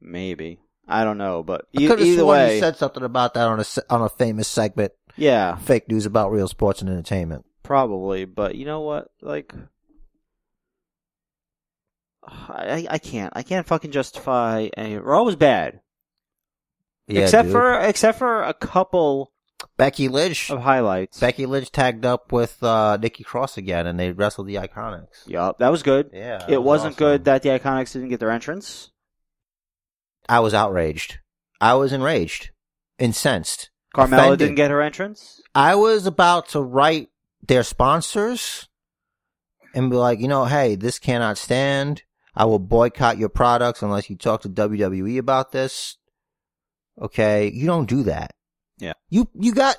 Maybe. I don't know, but e- could have either sworn way, you said something about that on a on a famous segment, yeah, fake news about real sports and entertainment. Probably. But you know what? Like, I I can't I can't fucking justify any. Raw was bad, Yeah, except dude. for except for a couple Becky Lynch. of highlights. Becky Lynch tagged up with uh, Nikki Cross again, and they wrestled the Iconics. Yup, that was good. Yeah, it was wasn't awesome. good that the Iconics didn't get their entrance. I was outraged. I was enraged, incensed. Carmella Offended. didn't get her entrance. I was about to write their sponsors and be like, you know, hey, this cannot stand. I will boycott your products unless you talk to WWE about this. Okay, you don't do that. Yeah. You you got.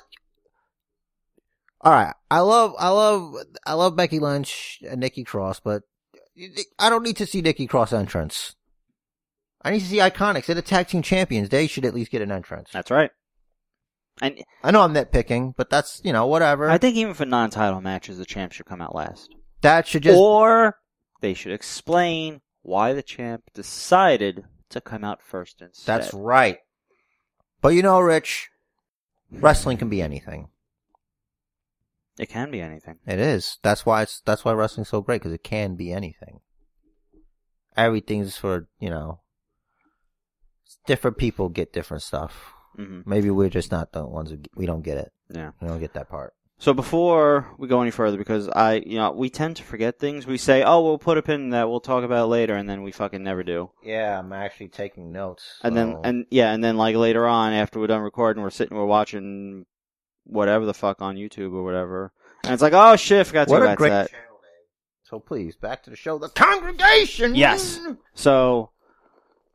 All right, I love I love I love Becky Lynch and Nikki Cross, but I don't need to see Nikki Cross entrance. I need to see Iconics. They're the tag team champions. They should at least get an entrance. That's right. And I know I'm nitpicking, but that's you know whatever. I think even for non-title matches, the champ should come out last. that should just or they should explain why the champ decided to come out first instead. That's right. But you know, Rich, wrestling can be anything. It can be anything. It is. That's why it's that's why wrestling's so great because it can be anything. Everything's for you know. Different people get different stuff. Hmm Maybe we're just not the ones who we don't get it. Yeah. We don't get that part. So before we go any further, because I, you know, we tend to forget things. We say, "Oh, we'll put a pin in that. We'll talk about it later," and then we fucking never do. Yeah, I'm actually taking notes. And then, and yeah, and then like later on, after we're done recording, we're sitting, we're watching whatever the fuck on YouTube or whatever, and it's like, "Oh shit, I forgot to what go a back great to that." channel. So please, back to the show. The congregation. Yes. So,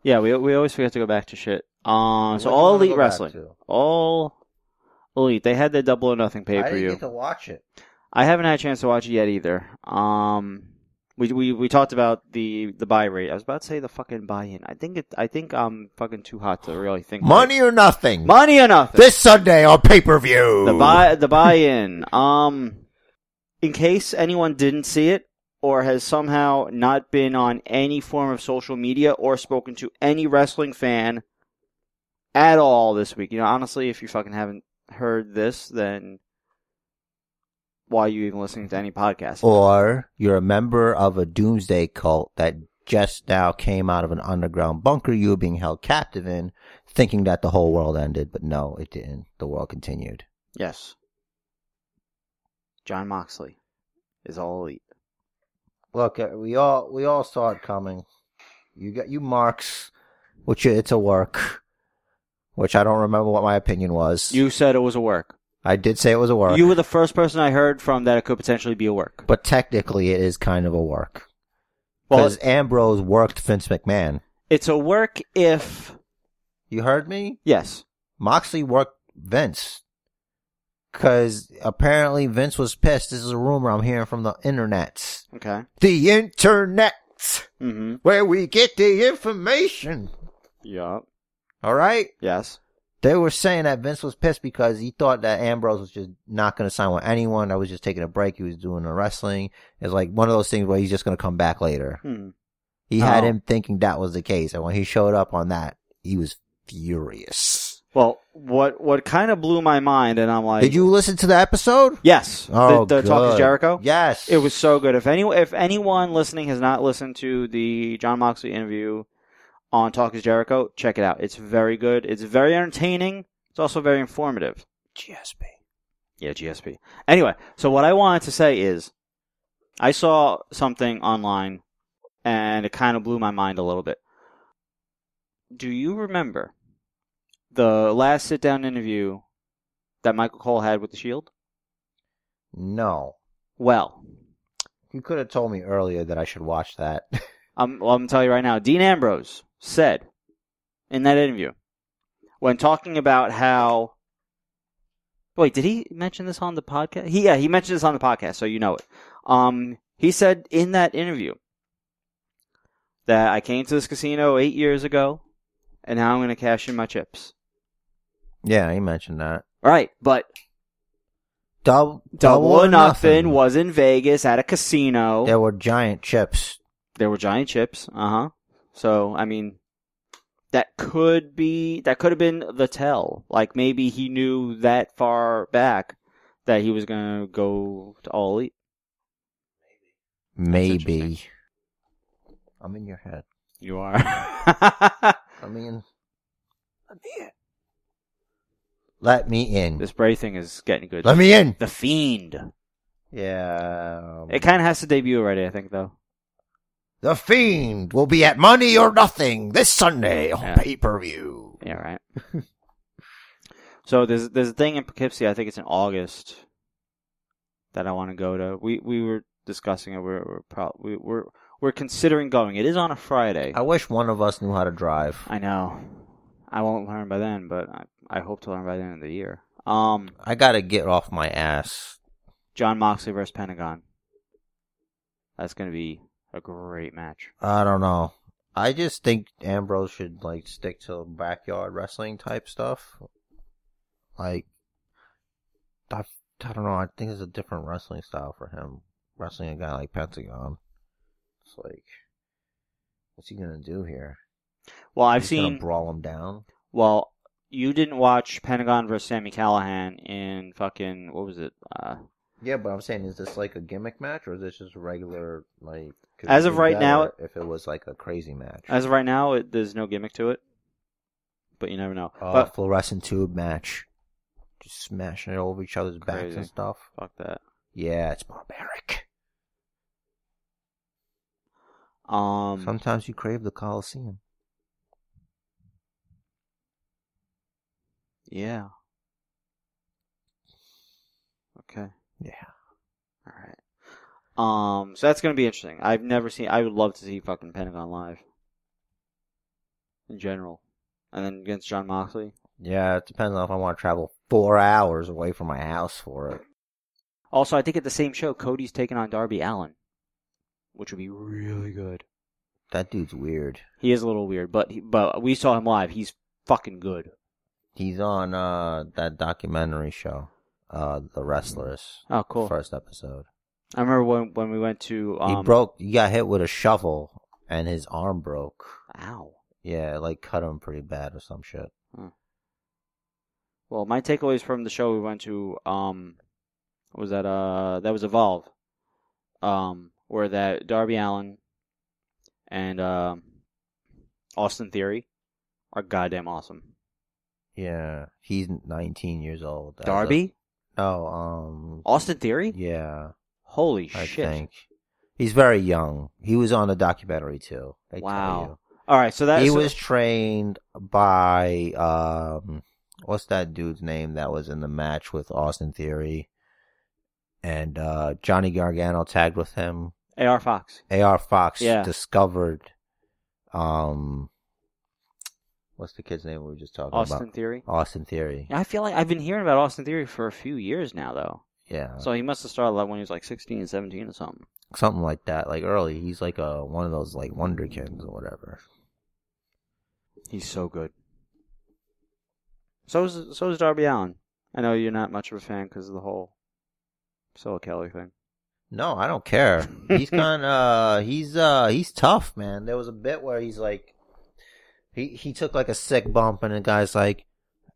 yeah, we we always forget to go back to shit. Um, so all elite wrestling, all elite. They had the double or nothing pay I per didn't view. get to watch it. I haven't had a chance to watch it yet either. Um, we we we talked about the the buy rate. I was about to say the fucking buy in. I think it. I think I'm fucking too hot to really think. Money or nothing. money or nothing. This Sunday on pay per view. the buy the buy in. Um, in case anyone didn't see it or has somehow not been on any form of social media or spoken to any wrestling fan at all this week. You know, honestly, if you fucking haven't heard this, then why are you even listening to any podcast? Or you're a member of a doomsday cult that just now came out of an underground bunker you were being held captive in, thinking that the whole world ended, but no, it didn't. The world continued. Yes. Jon Moxley is all elite. Look, uh, we all we all saw it coming. You got you marks, which it's a work, which I don't remember what my opinion was. You said it was a work. I did say it was a work, You were the first person I heard from that it could potentially be a work. but technically it is kind of a work Well, because Ambrose worked Vince McMahon. it's a work if You heard me? yes. Moxley worked Vince. Cause apparently Vince was pissed. This is a rumor I'm hearing from the internet. Okay. The internet! Mm-hmm. Where we get the information. Yup. Alright? Yes. They were saying that Vince was pissed because he thought that Ambrose was just not gonna sign with anyone, that was just taking a break, he was doing the wrestling. It's like one of those things where he's just gonna come back later. Hmm. He had Oh. him thinking that was the case, and when he showed up on that, he was furious. Well, what what kind of blew my mind, and I'm like, Did you listen to the episode? Yes. Oh, the, the Talk is. Jericho. Yes. It was so good. If any if anyone listening has not listened to the Jon Moxley interview on Talk is Jericho, check it out. It's very good. It's very entertaining. It's also very informative. GSP. Yeah, GSP. Anyway, so what I wanted to say is I saw something online and it kind of blew my mind a little bit. Do you remember the last sit down interview that Michael Cole had with the Shield? No. Well, You could have told me earlier that I should watch that. I'm, well, I'm going to tell you right now. Dean Ambrose said in that interview, when talking about how. Wait, did he mention this on the podcast? He, yeah, he mentioned this on the podcast, so you know it. Um, he said in that interview that I came to this casino eight years ago, and now I'm going to cash in my chips. yeah, he mentioned that. Right, but Double, Double or Nothing was in Vegas at a casino. There were giant chips. There were giant chips. Uh huh. So I mean, that could be that could have been the tell. Like maybe he knew that far back that he was gonna go to all elite. Maybe. interesting. I'm in your head. You are. I mean, let me in. Let me in. this Bray thing is getting good. Let me in. the Fiend. Yeah. Um, it kind of has to debut already, I think, though. The Fiend will be at Money or Nothing this Sunday on Yeah. pay per view. Yeah, right. so there's there's a thing in Poughkeepsie. I think it's in August that I want to go to. We we were discussing it. We're we're pro- we, we're we're considering going. It is on a Friday. I wish one of us knew how to drive. I know. I won't learn by then, but I, I hope to learn by the end of the year. Um, I gotta get off my ass. Jon Moxley versus Pentagon. That's gonna be a great match. I don't know. I just think Ambrose should like stick to backyard wrestling type stuff. Like, I, I don't know. I think it's a different wrestling style for him. Wrestling a guy like Pentagon. It's like, what's he gonna do here? Well, I've He's seen. brawl him down. Well, you didn't watch Pentagon versus Sami Callihan in fucking what was it? Uh, Yeah, but I'm saying, is this like a gimmick match or is this just a regular like? As of right now- if it was like a crazy match, as of right now, it, there's no gimmick to it, but you never know. a but fluorescent tube match, just smashing it over each other's backs and stuff. fuck that. Yeah, it's barbaric. Um, Sometimes you crave the Coliseum. yeah. Okay. Yeah. All right. Um, so that's gonna be interesting. I've never seen. I would love to see fucking Pentagon live. In general, and then against Jon Moxley. Yeah, it depends on if I want to travel four hours away from my house for it. Also, I think at the same show, Cody's taking on Darby Allin, which would be really good. That dude's weird. He is a little weird, but he, but we saw him live. He's fucking good. He's on uh that documentary show, uh, The Wrestlers. Oh, cool. First episode. I remember when when we went to um, he broke. He got hit with a shovel, and his arm broke. Ow. Yeah, like cut him pretty bad or some shit. Well, my takeaways from the show we went to um was that uh that was Evolve. Um where that Darby Allin and um Austin Theory are goddamn awesome. Yeah, he's 19 years old. Darby? No, um, Austin Theory? yeah, Holy I shit. think he's very young. He was on a documentary too. They Wow. you. All right, so that he so- was trained by um what's that dude's name that was in the match with Austin Theory and uh Johnny Gargano tagged with him. AR Fox. AR Fox Yeah. discovered um what's the kid's name we were just talking Austin about? Austin Theory. Austin Theory. I feel like I've been hearing about Austin Theory for a few years now though. Yeah. So he must have started like when he was like 16, 17 or something. Something like that. Like early. He's like a one of those like wonder kids or whatever. He's so good. So is so is Darby Allin. I know you're not much of a fan because of the whole Silla Kelly thing. No, I don't care. He's kind of he's uh he's tough, man. There was a bit where he's like he he took like a sick bump and the guy's like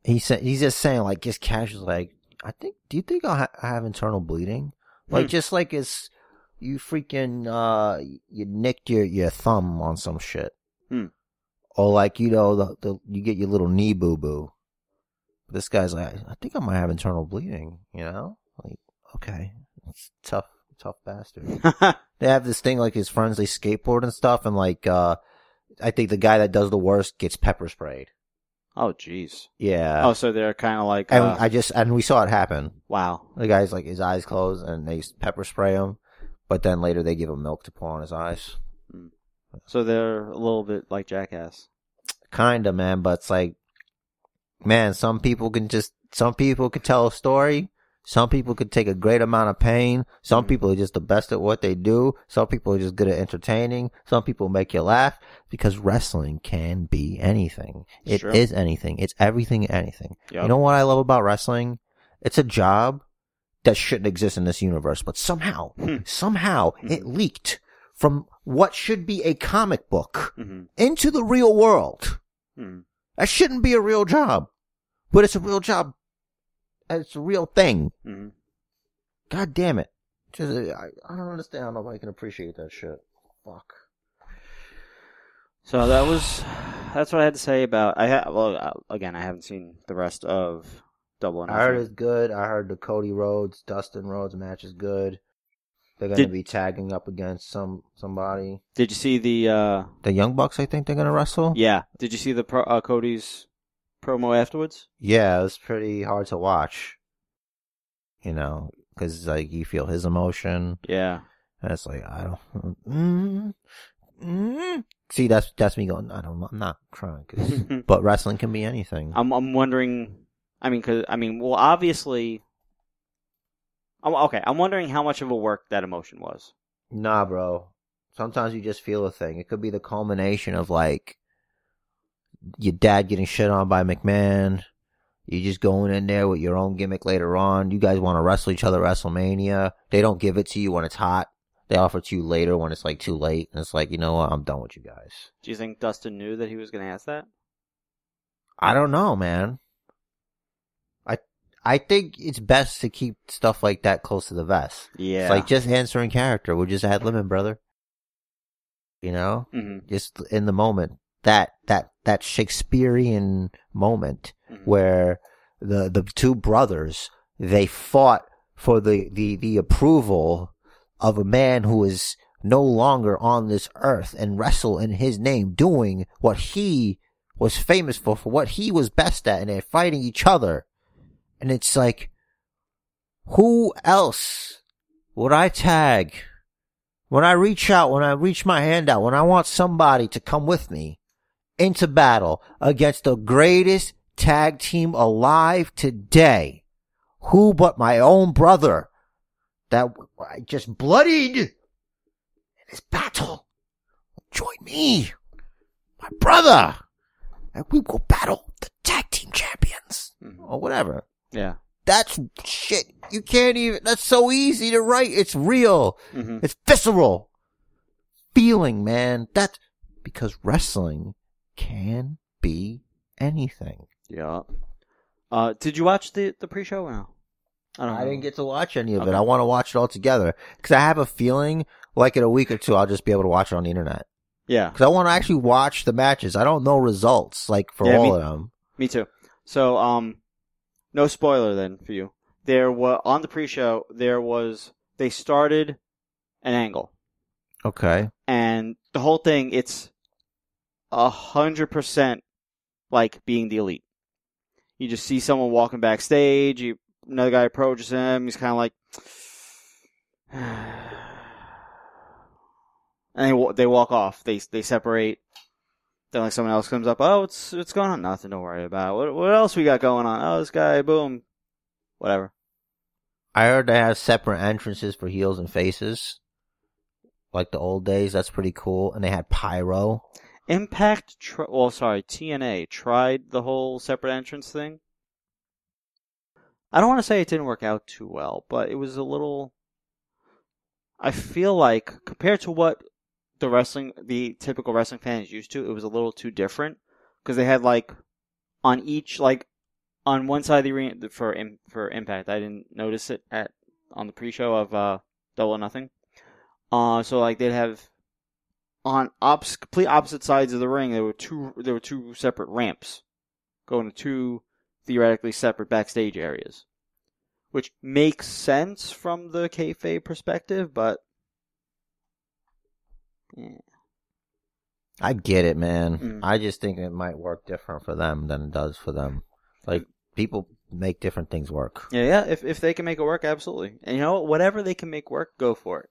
he said he's just saying like just casually like I think do you think I'll ha- I have internal bleeding? Like Hmm. just like it's you freaking uh you nicked your your thumb on some shit. Hmm. Or like you know the, the you get your little knee boo boo. This guy's like I think I might have internal bleeding, you know? Like okay. It's tough tough bastard they have this thing like his friends they skateboard and stuff and like uh i think the guy that does the worst gets pepper sprayed oh jeez. yeah Oh, so they're kind of like and uh, i just and we saw it happen wow. the guy's like his eyes closed and they pepper spray him but then later they give him milk to pour on his eyes So they're a little bit like Jackass. kinda man but it's like man some people can just some people could tell a story some people could take a great amount of pain. Some Mhm. people are just the best at what they do. Some people are just good at entertaining. Some people make you laugh because wrestling can be anything. It Sure. is anything. It's everything anything. Yep. You know what I love about wrestling? It's a job that shouldn't exist in this universe, but somehow, Hmm. somehow it leaked from what should be a comic book hmm into the real world. hmm That shouldn't be a real job, but it's a real job. It's a real thing. hmm God damn it. Just, I, I don't understand how nobody can appreciate that shit. Fuck. So that was that's what I had to say about. I ha- well uh, again I haven't seen the rest of Double or I heard it's good. I heard the Cody Rhodes, Dustin Rhodes match is good. They're gonna be tagging up against some somebody. Did you see the? uh The Young Bucks, I think they're gonna wrestle. Yeah. Did you see the pro- uh, Cody's promo afterwards? Yeah, it was pretty hard to watch. You know, because like you feel his emotion, Yeah. and it's like I don't. Mm, mm. See, that's that's me going. I don't. I'm not crying, 'cause- but wrestling can be anything. I'm I'm wondering. I mean, cause I mean, well, obviously. I'm, okay, I'm wondering how much of a work that emotion was. Nah, bro. Sometimes you just feel a thing. It could be the culmination of like your dad getting shit on by McMahon. You're just going in there with your own gimmick later on. You guys want to wrestle each other at WrestleMania. They don't give it to you when it's hot. They offer it to you later when it's like too late. And it's like, you know what? I'm done with you guys. Do you think Dustin knew that he was going to ask that? I don't know, man. I I think it's best to keep stuff like that close to the vest. Yeah. It's like just answering character. We're just ad libbing, brother. You know? hmm just in the moment that that that Shakespearean moment Mhm. where the the two brothers they fought for the the the approval of a man who is no longer on this earth and wrestle in his name doing what he was famous for for what he was best at and they're fighting each other and it's like who else would I tag when I reach out, when I reach my hand out, when I want somebody to come with me into battle against the greatest tag team alive today, who but my own brother that I just bloodied in this battle join me, my brother, and we will battle the tag team champions Mhm. or whatever. Yeah. That's shit. You can't even, that's so easy to write. It's real. hmm It's visceral feeling, man. That's because wrestling can be anything. Yeah. Uh, did you watch the the pre-show? No. I don't. I know. didn't get to watch any of it. I want to watch it all together because I have a feeling like in a week or two I'll just be able to watch it on the internet Yeah. because I want to actually watch the matches. I don't know results like for Yeah, all me- of them. Me too. So, um, no spoiler then for you. There was on the pre-show. There was they started an angle, Okay. and the whole thing it's a hundred percent like being the elite. You just see someone walking backstage. You, another guy approaches him. He's kind of like, and they they walk off. They they separate. Then like someone else comes up. Oh, what's what's going on? Nothing to worry about. What what else we got going on? Oh, this guy. Boom. Whatever. I heard they have separate entrances for heels and faces, like the old days. That's pretty cool. And they had pyro. Impact. Tr- well, sorry, TNA tried the whole separate entrance thing. I don't want to say it didn't work out too well, but it was a little. I feel like compared to what the wrestling, the typical wrestling fan is used to, it was a little too different because they had like on each like on one side of the arena for for Impact. I didn't notice it at on the pre-show of uh, Double or Nothing. Uh, so like they'd have on opps complete opposite sides of the ring. There were two there were two separate ramps going to two theoretically separate backstage areas, which makes sense from the kayfabe perspective, but. I get it, man. Mm. I just think it might work different for them than it does for them. Like people make different things work. Yeah, yeah. If if they can make it work, absolutely. And you know what? Whatever they can make work, go for it.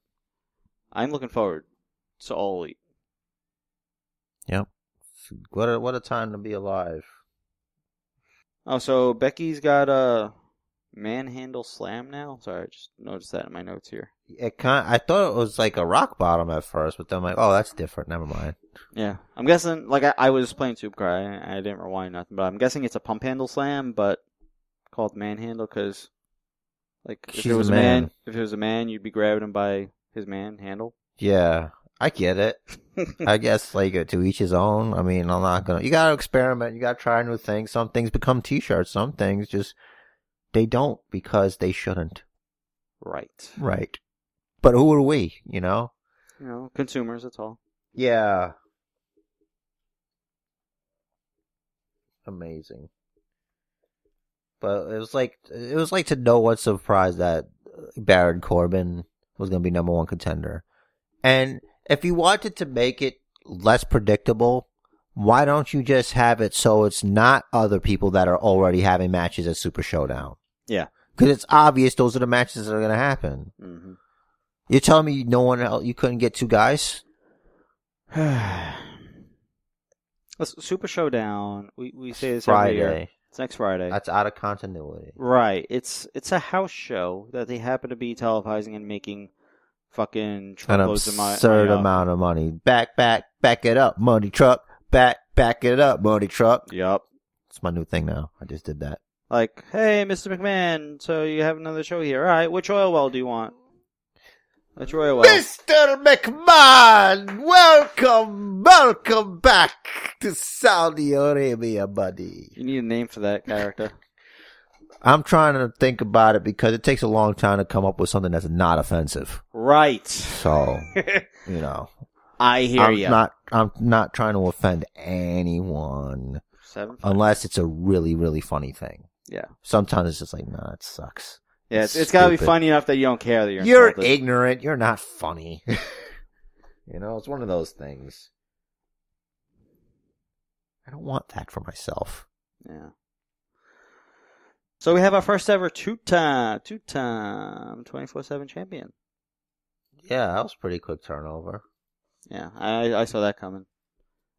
I'm looking forward to all elite. Yep. What a what a time to be alive. Oh, so Becky's got a manhandle slam now. Sorry, I just noticed that in my notes here. It kind I thought it was like a rock bottom at first, but then I'm like, oh, that's different. Never mind. Yeah, I'm guessing. Like I, I was playing Supercar, I, I didn't rewind nothing, but I'm guessing it's a pump handle slam, but called manhandle because Like if She's it was a man. man. if it was a man, you'd be grabbing him by his man handle. Yeah, I get it. I guess like to each his own. I mean, I'm not gonna. You gotta experiment. You gotta try new things. Some things become T-shirts. Some things just they don't because they shouldn't. right. Right. But who are we? You know. You know, consumers. That's all. Yeah. Amazing. But it was like it was like to no one's surprise that Baron Corbin was going to be number one contender. And if you wanted to make it less predictable, why don't you just have it so it's not other people that are already having matches at Super Showdown? Yeah. Because it's obvious those are the matches that are going to happen. hmm You're telling me no one else, you couldn't get two guys? Super Showdown. We we say this every year. Friday. It's next Friday. That's out of continuity. Right. It's it's a house show that they happen to be televising and making fucking An truckloads of money. absurd money amount of money. Back, back, back it up, money truck. Back, back it up, money truck. Yup. It's my new thing now. I just did that. Like, hey, Mr. McMahon, so you have another show here. All right, which oil well do you want? Which oil well? Mr. McMahon, welcome, welcome back to Saudi Arabia, buddy. You need a name for that character. I'm trying to think about it because it takes a long time to come up with something that's not offensive. right. So, you know, I hear you. not, I'm not trying to offend anyone Seven. unless it's a really, really funny thing. Yeah. Sometimes it's just like, nah, it sucks. Yeah, it's, it's got to be funny enough that you don't care that you're. You're insulted. ignorant. You're not funny. you know, it's one of those things. I don't want that for myself. Yeah. So we have our first ever two-time, two-time, twenty-four-seven champion. Yeah, that was pretty quick turnover. Yeah, I I saw that coming.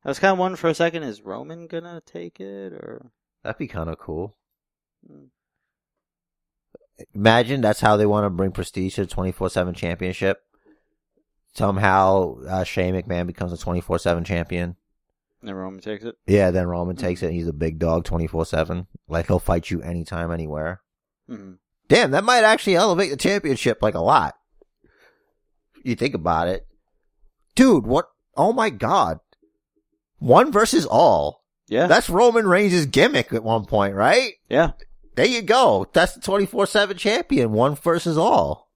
I was kind of wondering for a second: is Roman gonna take it or? That'd be kind of cool. Hmm. Imagine that's how they want to bring prestige to the 24-7 championship. Somehow, uh, Shane McMahon becomes a 24-7 champion. And then Roman takes it. Yeah, then Roman takes it and he's a big dog 24-7. Like, he'll fight you anytime, anywhere. hmm Damn, that might actually elevate the championship like a lot. You think about it. Dude, what? Oh my god. One versus all. Yeah, That's Roman Reigns' gimmick at one point, right? yeah. There you go. That's the 24-7 champion. One versus all.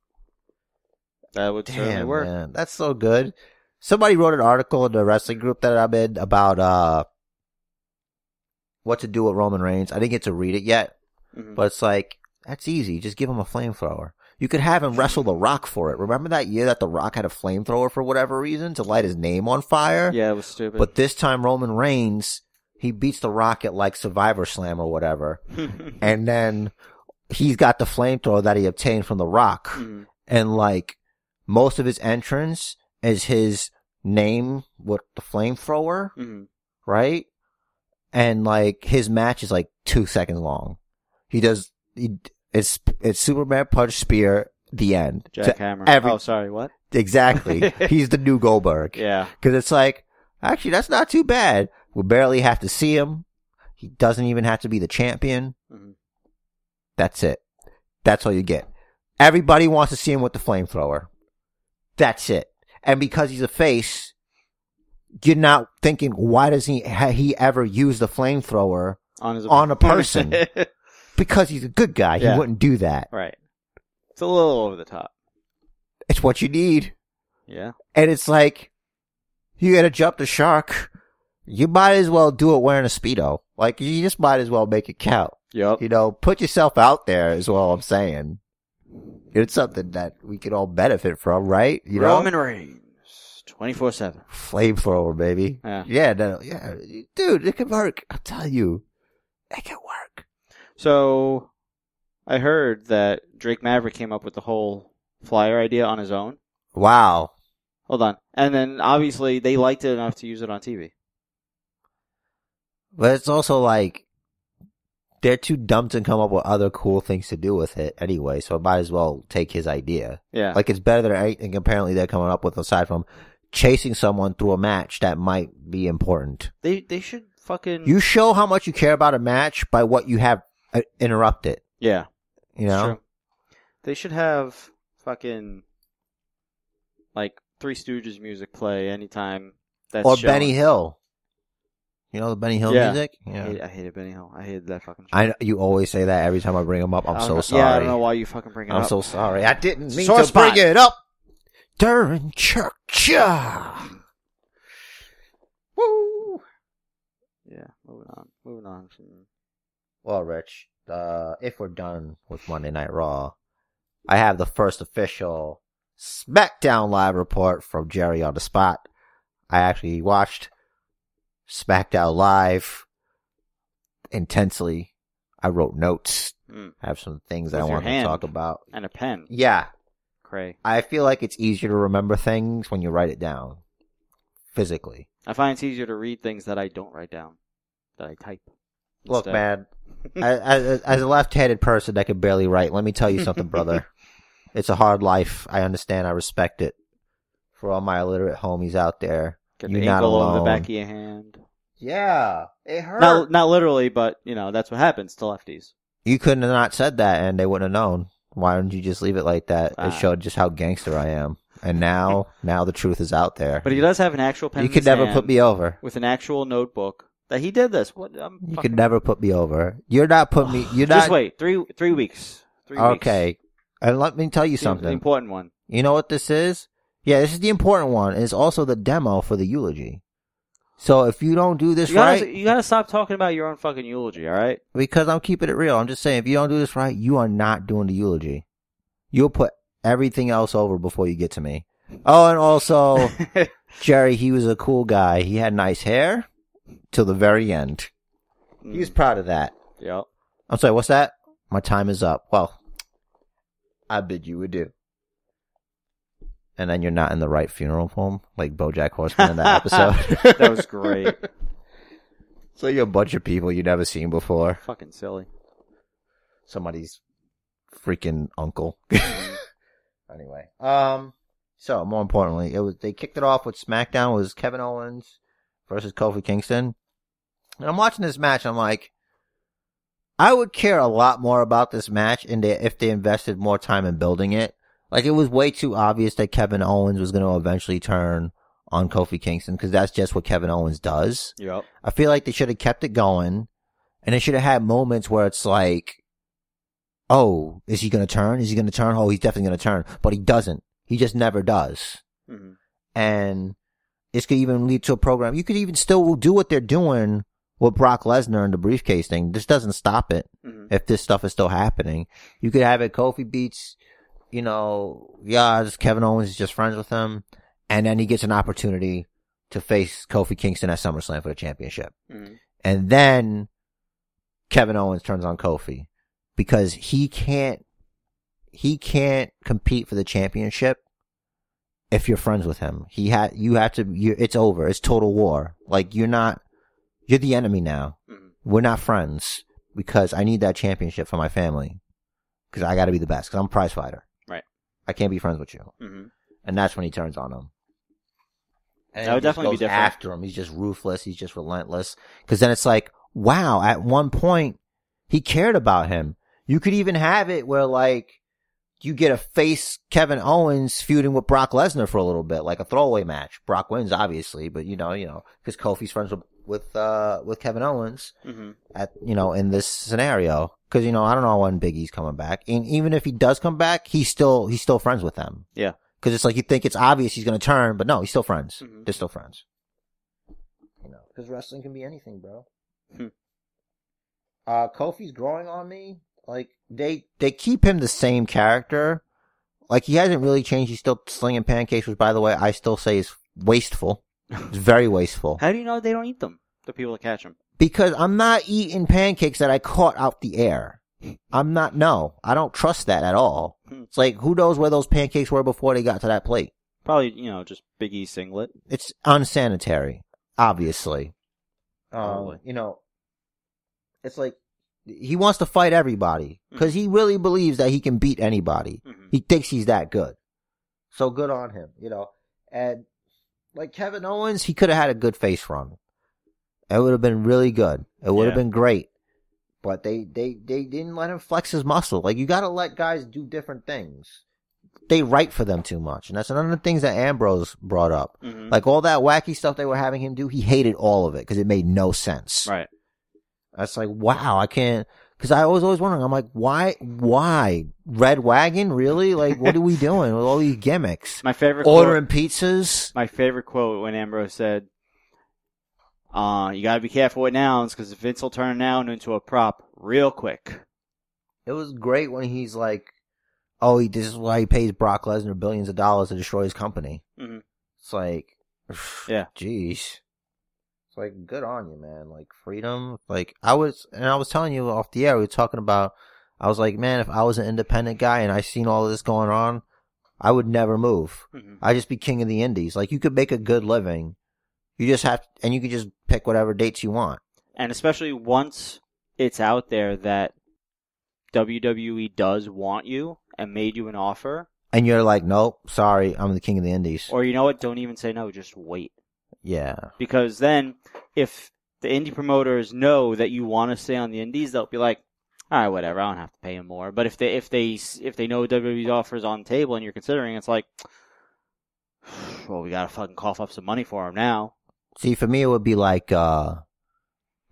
That would certainly Damn, work. man. That's so good. Somebody wrote an article in the wrestling group that I'm in about, uh, what to do with Roman Reigns. I didn't get to read it yet, Mhm. but it's like, that's easy. Just give him a flamethrower. You could have him wrestle The Rock for it. Remember that year that The Rock had a flamethrower for whatever reason to light his name on fire? yeah, it was stupid. But this time Roman Reigns, he beats The Rock at like Survivor Slam or whatever. and then he's got the flamethrower that he obtained from The Rock. Mhm. And like most of his entrance is his name with the flamethrower, Mhm. right? And like his match is like two seconds long. He does, he, it's, it's Superman punch spear, the end. Jackhammer. every- oh, sorry. What? Exactly. He's the new Goldberg. Yeah. Cause it's like, actually that's not too bad. We barely have to see him. He doesn't even have to be the champion. Mhm. That's it. That's all you get. Everybody wants to see him with the flamethrower. That's it. And because he's a face, you're not thinking, why does he, ha he ever use the flamethrower? On his On a person. Because he's a good guy. Yeah. He wouldn't do that. right. It's a little over the top. It's what you need. Yeah. And it's like, you gotta jump the shark. You might as well do it wearing a Speedo. Like, you just might as well make it count. Yup. You know, put yourself out there is what I'm saying. It's something that we could all benefit from, right? You know? Roman Reigns, twenty four seven. Flamethrower, baby. Yeah. Yeah, no, yeah. Dude, it can work. I'm telling you. It can work. So, I heard that Drake Maverick came up with the whole flyer idea on his own. Wow. Hold on, and then obviously they liked it enough to use it on TV. But it's also like, they're too dumb to come up with other cool things to do with it anyway, so I might as well take his idea. Yeah. Like, it's better than anything apparently they're coming up with aside from chasing someone through a match that might be important. they they should fucking You show how much you care about a match by what you have uh, interrupted. yeah. You know? true. They should have fucking like Three Stooges music play anytime that's or shown. Benny Hill. You know the Benny Hill Yeah. music? I, Yeah. hate, I hated Benny Hill. I hated that fucking. I know, you always say that every time I bring him up. I'm I don't so know- sorry. Yeah, I don't know why you fucking bring it up. I'm up. so sorry. I didn't mean Sore to spot. bring it up during church. Woo! Yeah, moving on. Moving on. From... Well, Rich, uh, if we're done with Monday Night Raw, I have the first official SmackDown live report from Jerry on the spot. I actually watched SmackDown live intensely. I wrote notes. Mm. I have some things that I want to talk about. And a pen. Yeah, Cray. I feel like it's easier to remember things when you write it down physically. I find it's easier to read things that I don't write down, that I type. Look, instead. man, as, as, a left-handed person that can barely write, let me tell you something, brother. It's a hard life. I understand. I respect it. For all my illiterate homies out there, Get you're the not ink all over the alone. back of your hand. yeah, it hurt. Not, not literally, but, you know, that's what happens to lefties. you couldn't have not said that, and they wouldn't have known. Why didn't you just leave it like that? Ah. It showed just how gangster I am. And now, now the truth is out there. But he does have an actual pen you in could his never hand put me over. With an actual notebook that he did this. What? I'm You fucking- could never put me over. You're not putting me. You're not. Just wait. Three, three weeks. Three weeks. Okay. And let me tell you The- The something. important one. You know what this is? Yeah, this is the important one. It's also the demo for the eulogy. So if you don't do this You gotta, right, you gotta stop talking about your own fucking eulogy, alright? because I'm keeping it real, I'm just saying, if you don't do this right, you are not doing the eulogy. You'll put everything else over before you get to me. Oh, and also, Jerry, he was a cool guy. He had nice hair till the very end. Mm. He was proud of that. Yep. I'm sorry, what's that? My time is up. Well, I bid you adieu. And then you're not in the right funeral home, like BoJack Horseman in that episode. That was great. so you're a bunch of people you've never seen before. fucking silly. Somebody's freaking uncle. anyway, um, so more importantly, it was they kicked it off with SmackDown was Kevin Owens versus Kofi Kingston, and I'm watching this match. And I'm like, I would care a lot more about this match and they, if they invested more time in building it. Like it was way too obvious that Kevin Owens was going to eventually turn on Kofi Kingston because that's just what Kevin Owens does. Yep. I feel like they should have kept it going and they should have had moments where it's like, oh, is he going to turn? Is he going to turn? Oh, he's definitely going to turn, but he doesn't. He just never does. hmm And this could even lead to a program. You could even still do what they're doing with Brock Lesnar and the briefcase thing. This doesn't stop it hmm if this stuff is still happening. You could have it Kofi beats, you know, yeah, just Kevin Owens is just friends with him. And then he gets an opportunity to face Kofi Kingston at SummerSlam for the championship. hmm And then Kevin Owens turns on Kofi because he can't, he can't compete for the championship if you're friends with him. He had, you have to, you it's over. It's total war. Like you're not, you're the enemy now. hmm We're not friends because I need that championship for my family. Cause I gotta be the best. Cause I'm a prize fighter. I can't be friends with you. hmm And that's when he turns on him. And That would definitely be different. After him, he's just ruthless. He's just relentless. Because then it's like, wow. At one point, he cared about him. You could even have it where like you get a face Kevin Owens feuding with Brock Lesnar for a little bit, like a throwaway match. Brock wins, obviously, but you know, you know, because Kofi's friends with with uh with Kevin Owens hmm at you know in this scenario. Because you know, I don't know when Big E's coming back, and even if he does come back, he's still he's still friends with them. Yeah. Because it's like you think it's obvious he's going to turn, but no, he's still friends. Mhm. They're still friends. You know, because wrestling can be anything, bro. Hmm. Uh, Kofi's growing on me. Like they they keep him the same character. Like he hasn't really changed. He's still slinging pancakes, which by the way I still say is wasteful. It's very wasteful. How do you know they don't eat them? The people that catch them. Because I'm not eating pancakes that I caught out the air. I'm not, no, I don't trust that at all. Hmm. It's like, who knows where those pancakes were before they got to that plate? Probably, you know, just Big E singlet. It's unsanitary, obviously. Um, you know, it's like, he wants to fight everybody because he really believes that he can beat anybody. hmm He thinks he's that good. So good on him, you know. And like Kevin Owens, he could have had a good face run. It would have been really good. It would have Yeah. been great. but they they they didn't let him flex his muscle. Like you got to let guys do different things. They write for them too much, and that's one of the things that Ambrose brought up. Mhm. Like all that wacky stuff they were having him do, he hated all of it because it made no sense. right. That's like, wow, I can't. Because I was always wondering, I'm like, why, why Red Wagon? Really? Like, what are we doing with all these gimmicks? My favorite Ordering pizzas? my favorite quote when Ambrose said, uh, you gotta be careful with nouns because Vince will turn a noun into a prop real quick. It was great when he's like, oh, he, this is why he pays Brock Lesnar billions of dollars to destroy his company. Mhm. It's like, Yeah. jeez. It's like, good on you, man. Like, freedom. Like, I was, and I was telling you off the air, we were talking about, I was like, man, if I was an independent guy and I seen all this going on, I would never move. Mhm. I'd just be king of the indies. Like, you could make a good living. You just have, and you can just pick whatever dates you want. And especially once it's out there that WWE does want you and made you an offer, And you're like, nope, sorry, I'm the king of the indies. or you know what, don't even say no, just wait. Yeah. Because then, if the indie promoters know that you want to stay on the indies, they'll be like, all right, whatever, I don't have to pay him more. But if they if they if they know WWE's offers on the table and you're considering, it's like, well, we gotta fucking cough up some money for him now. See, for me, it would be like, uh,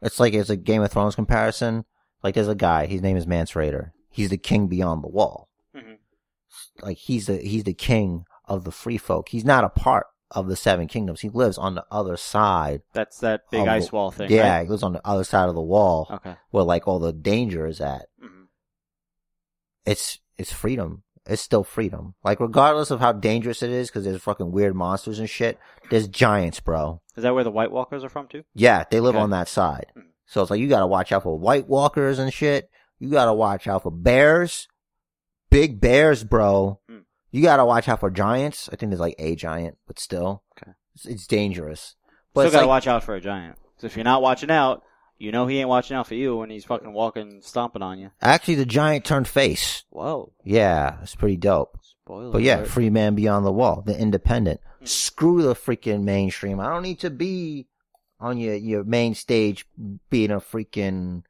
it's like it's a Game of Thrones comparison. Like, there's a guy, his name is Mance Rayder. He's the king beyond the wall. Mhm. Like, he's the, he's the king of the free folk. He's not a part of the seven kingdoms. He lives on the other side. That's that big ice wall thing. yeah, right? he lives on the other side of the wall Okay. where like all the danger is at. Mhm. It's, it's freedom. It's still freedom. Like, regardless of how dangerous it is, cause there's fucking weird monsters and shit, there's giants, bro. Is that where the White Walkers are from too? Yeah, they live Okay. on that side. Mhm. So it's like you gotta watch out for white walkers and shit. You gotta watch out for bears. Big bears, bro. Mm. You gotta watch out for giants. I think there's like a giant, but still. Okay. It's, it's dangerous. But Still gotta like, watch out for a giant. So if you're not watching out, you know he ain't watching out for you when he's fucking walking, stomping on you. actually the giant turned face. Whoa. Yeah, it's pretty dope. Spoiler. But yeah, alert. free man beyond the wall, the independent. Mhm. Screw the freaking mainstream. I don't need to be on your, your main stage being a freaking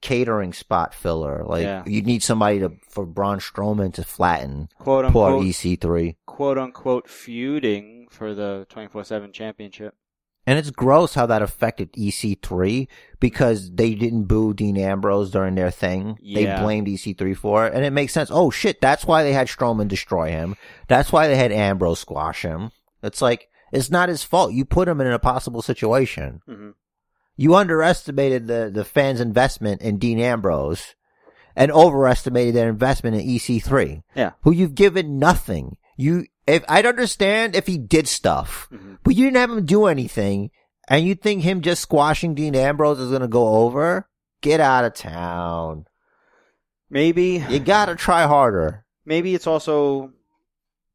catering spot filler. Like Yeah. you need somebody to for Braun Strowman to flatten quote poor unquote, EC3. quote unquote feuding for the 24/7 championship. And it's gross how that affected EC3 because they didn't boo Dean Ambrose during their thing. They Yeah. blamed EC3 for it. And it makes sense. Oh shit, that's why they had Strowman destroy him. That's why they had Ambrose squash him. It's like, it's not his fault. You put him in an impossible situation. hmm You underestimated the, the fans' investment in Dean Ambrose and overestimated their investment in EC3. Yeah. Who you've given nothing. You, if, I'd understand if he did stuff, hmm but you didn't have him do anything, and you think him just squashing Dean Ambrose is gonna go over? Get out of town. Maybe You gotta try harder. maybe it's also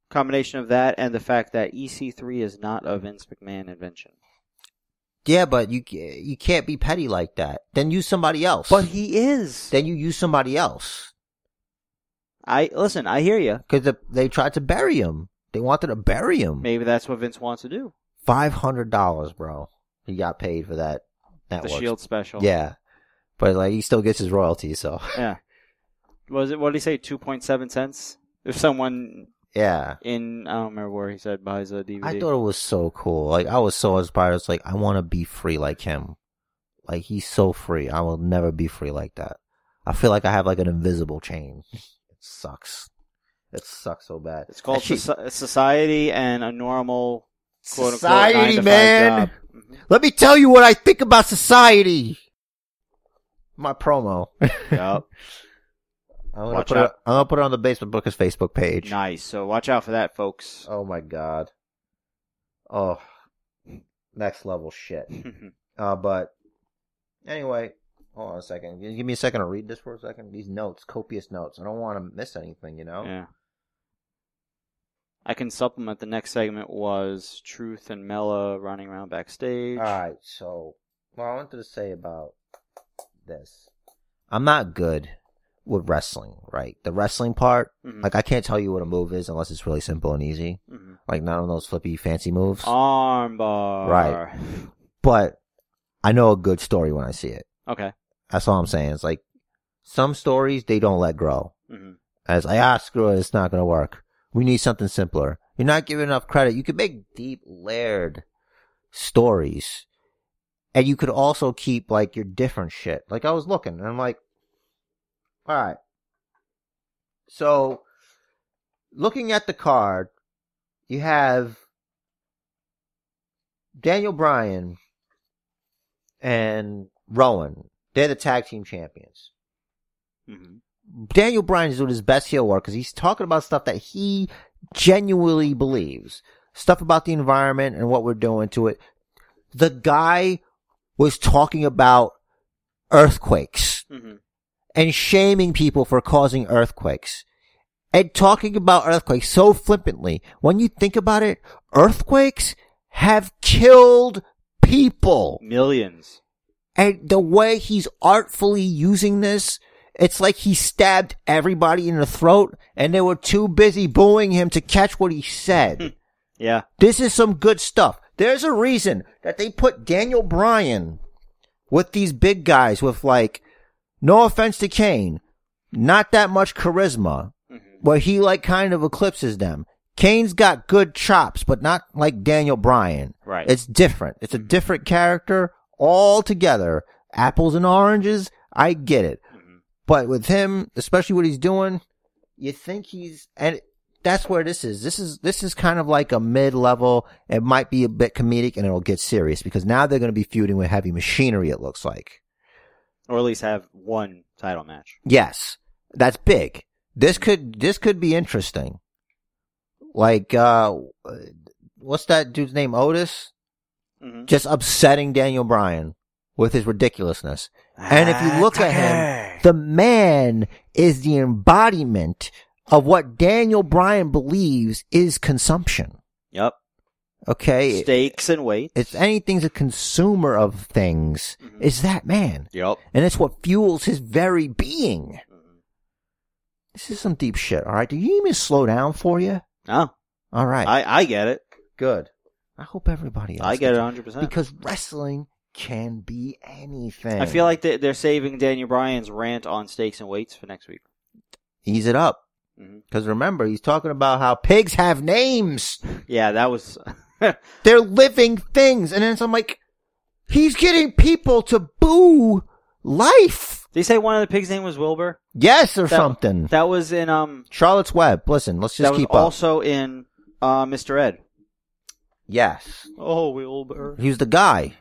combination of that and the fact that EC3 is not a Vince McMahon invention. Yeah, but you you can't be petty like that. Then use somebody else. But he is. then you use somebody else I listen. I hear you. because the, they tried to bury him. They wanted to bury him. Maybe that's what Vince wants to do. Five hundred dollars, bro. He got paid for that. That the Shield special. Yeah, but like he still gets his royalties. So Yeah. Was it? What did he say? Two point seven cents. If someone yeah, in I don't remember where he said buys a DVD. I thought it was so cool. Like I was so inspired. It's like I want to be free like him. Like he's so free. I will never be free like that. I feel like I have like an invisible chain. It sucks. It sucks so bad. it's called Actually, soci- society and a normal quote society, five man. Mhm. Let me tell you what I think about society. My promo. Yup. I'm gonna Watch put out. it. I'm gonna put it on the Basement Bookers Facebook page. Nice. So watch out for that, folks. Oh my god. Oh, next level shit. Uh, but anyway, hold on a second. Give me a second to read this for a second. These notes, copious notes. I don't want to miss anything. You know. yeah. I can supplement. The next segment was Truth and Mela running around backstage. All right. So, what I wanted to say about this, I'm not good with wrestling. Right, the wrestling part. Mhm. Like, I can't tell you what a move is unless it's really simple and easy. Mhm. Like, none of those flippy fancy moves. Armbar. Right. But I know a good story when I see it. Okay. That's all I'm saying. It's like some stories they don't let grow. hmm As like, ah, screw it, it's not gonna work. We need something simpler. You're not giving enough credit. You could make deep, layered stories, and you could also keep like your different shit. Like I was looking, and I'm like, all right. So, looking at the card, you have Daniel Bryan and Rowan. They're the tag team champions. hmm Daniel Bryan is doing his best heel work because he's talking about stuff that he genuinely believes. Stuff about the environment and what we're doing to it. The guy was talking about earthquakes hmm and shaming people for causing earthquakes. And talking about earthquakes so flippantly. When you think about it, earthquakes have killed people. Millions. And the way he's artfully using this, it's like he stabbed everybody in the throat and they were too busy booing him to catch what he said. Yeah. this is some good stuff. There's a reason that they put Daniel Bryan with these big guys with like, no offense to Kane, not that much charisma, hmm where he like kind of eclipses them. Kane's got good chops, but not like Daniel Bryan. Right. It's different. It's a different character altogether. Apples and oranges, I get it. But with him, especially what he's doing, you think he's and that's where this is. This is this is kind of like a mid-level. It might be a bit comedic and it'll get serious because now they're going to be feuding with heavy machinery it looks like. Or at least have one title match. Yes. That's big. This could this could be interesting. Like uh what's that dude's name Otis? hmm Just upsetting Daniel Bryan with his ridiculousness. And if you look at him, the man is the embodiment of what Daniel Bryan believes is consumption. Yep. Okay? Steaks and weights. It's anything's a consumer of things. Mhm. Is that man. Yep. And it's what fuels his very being. Mhm. This is some deep shit, alright? Do you need me to slow down for you? No, Alright. I, I get it. Good. I hope everybody else I get it 100%. Because wrestling can be anything. I feel like they, they're saving Daniel Bryan's rant on steaks and weights for next week. Ease it up. Because remember, he's talking about how pigs have names. Yeah, that was. They're living things. And then I'm like, he's getting people to boo life. They say one of the pigs' name was Wilbur? Yes, or That- something. That was in um. Charlotte's Web. Listen, let's that just was keep up. also in uh Mr. Ed. Yes. Oh, Wilbur. He was the guy.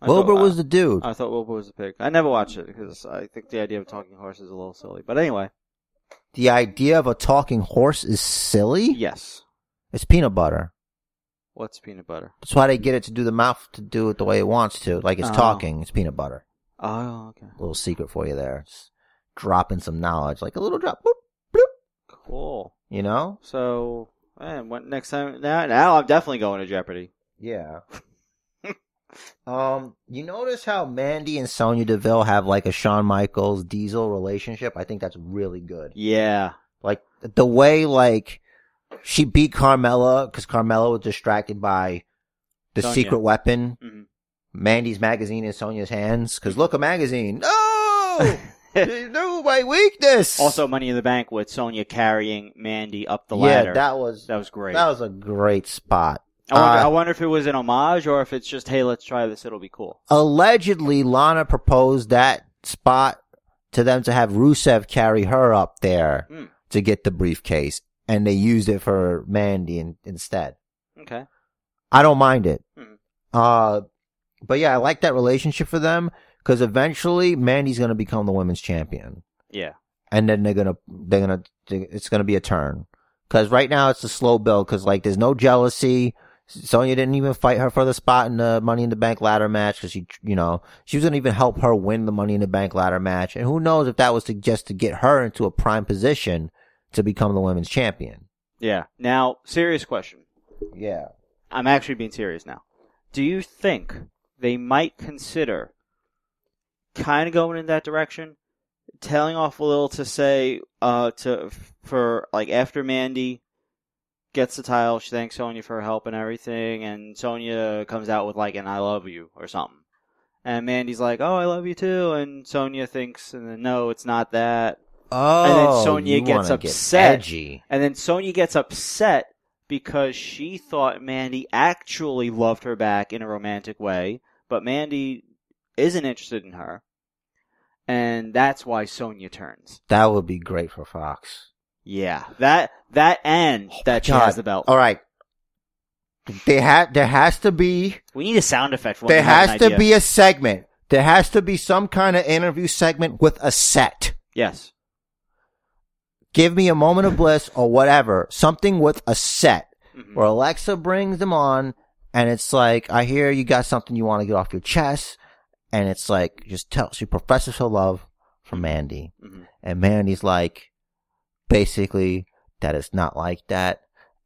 I Wilbur thought- uh, was the dude. I thought Wilbur was the pig. I never watched it because I think the idea of talking horse is a little silly. But anyway, the idea of a talking horse is silly. yes. It's peanut butter. What's peanut butter? That's why they get it to do the mouth to do it the way it wants to. Like it's Oh. talking. It's peanut butter. Oh, okay. little secret for you there. Just dropping some knowledge, like a little drop. Boop, bloop, Cool. you know? So, man, what next time? Now, now I'm definitely going to Jeopardy. Yeah. Um, you notice how Mandy and Sonya Deville have like a Shawn Michaels Diesel relationship? I think that's really good. Yeah. Like the way like she beat Carmella because Carmella was distracted by the Sonya. secret weapon, Mhm. Mandy's magazine in Sonya's hands. Because look, a magazine. No, no, my weakness. Also, Money in the Bank with Sonya carrying Mandy up the yeah, ladder. that was that was great. that was a great spot. I, wonder, uh, I wonder if it was an homage or if it's just, hey, let's try this. It'll be cool. allegedly Lana proposed that spot to them to have Rusev carry her up there Hmm. to get the briefcase, and they used it for Mandy in, instead. Okay. I don't mind it. Hmm. Uh, but yeah, I like that relationship for them because eventually Mandy's gonna become the women's champion, Yeah. and then they're gonna they're gonna it's gonna be a turn. Because right now it's a slow build. Because like there's no jealousy. Sonya didn't even fight her for the spot in the Money in the Bank ladder match because she, you know, she was gonna even help her win the Money in the Bank ladder match. And who knows if that was to just to get her into a prime position to become the women's champion. Yeah. Now, serious question. Yeah. I'm actually being serious now. Do you think they might consider kind of going in that direction, tailing off a little to say, uh, to for like after Mandy gets the title, she thanks Sonya for her help and everything, and Sonya comes out with like an "I love you" or something, And Mandy's like, "Oh, I love you too," and Sonya thinks, and then no, it's not that. Oh, and then oh, Sonya gets get upset. edgy. And then Sonya gets upset because she thought Mandy actually loved her back in a romantic way, but Mandy isn't interested in her. And that's why Sonya turns. That would be great for Fox. Yeah. That that and that she God. has the belt. All right. They ha- there has to be We need a sound effect there has to be a segment. There has to be some kind of interview segment with a set. Yes. Give me a moment of bliss or whatever. Something with a set Mhm. where Alexa brings them on and it's like, I hear you got something you want to get off your chest. And it's like, just tell, she professes her love for Mandy. Mhm. And Mandy's like, basically, that it's not like that.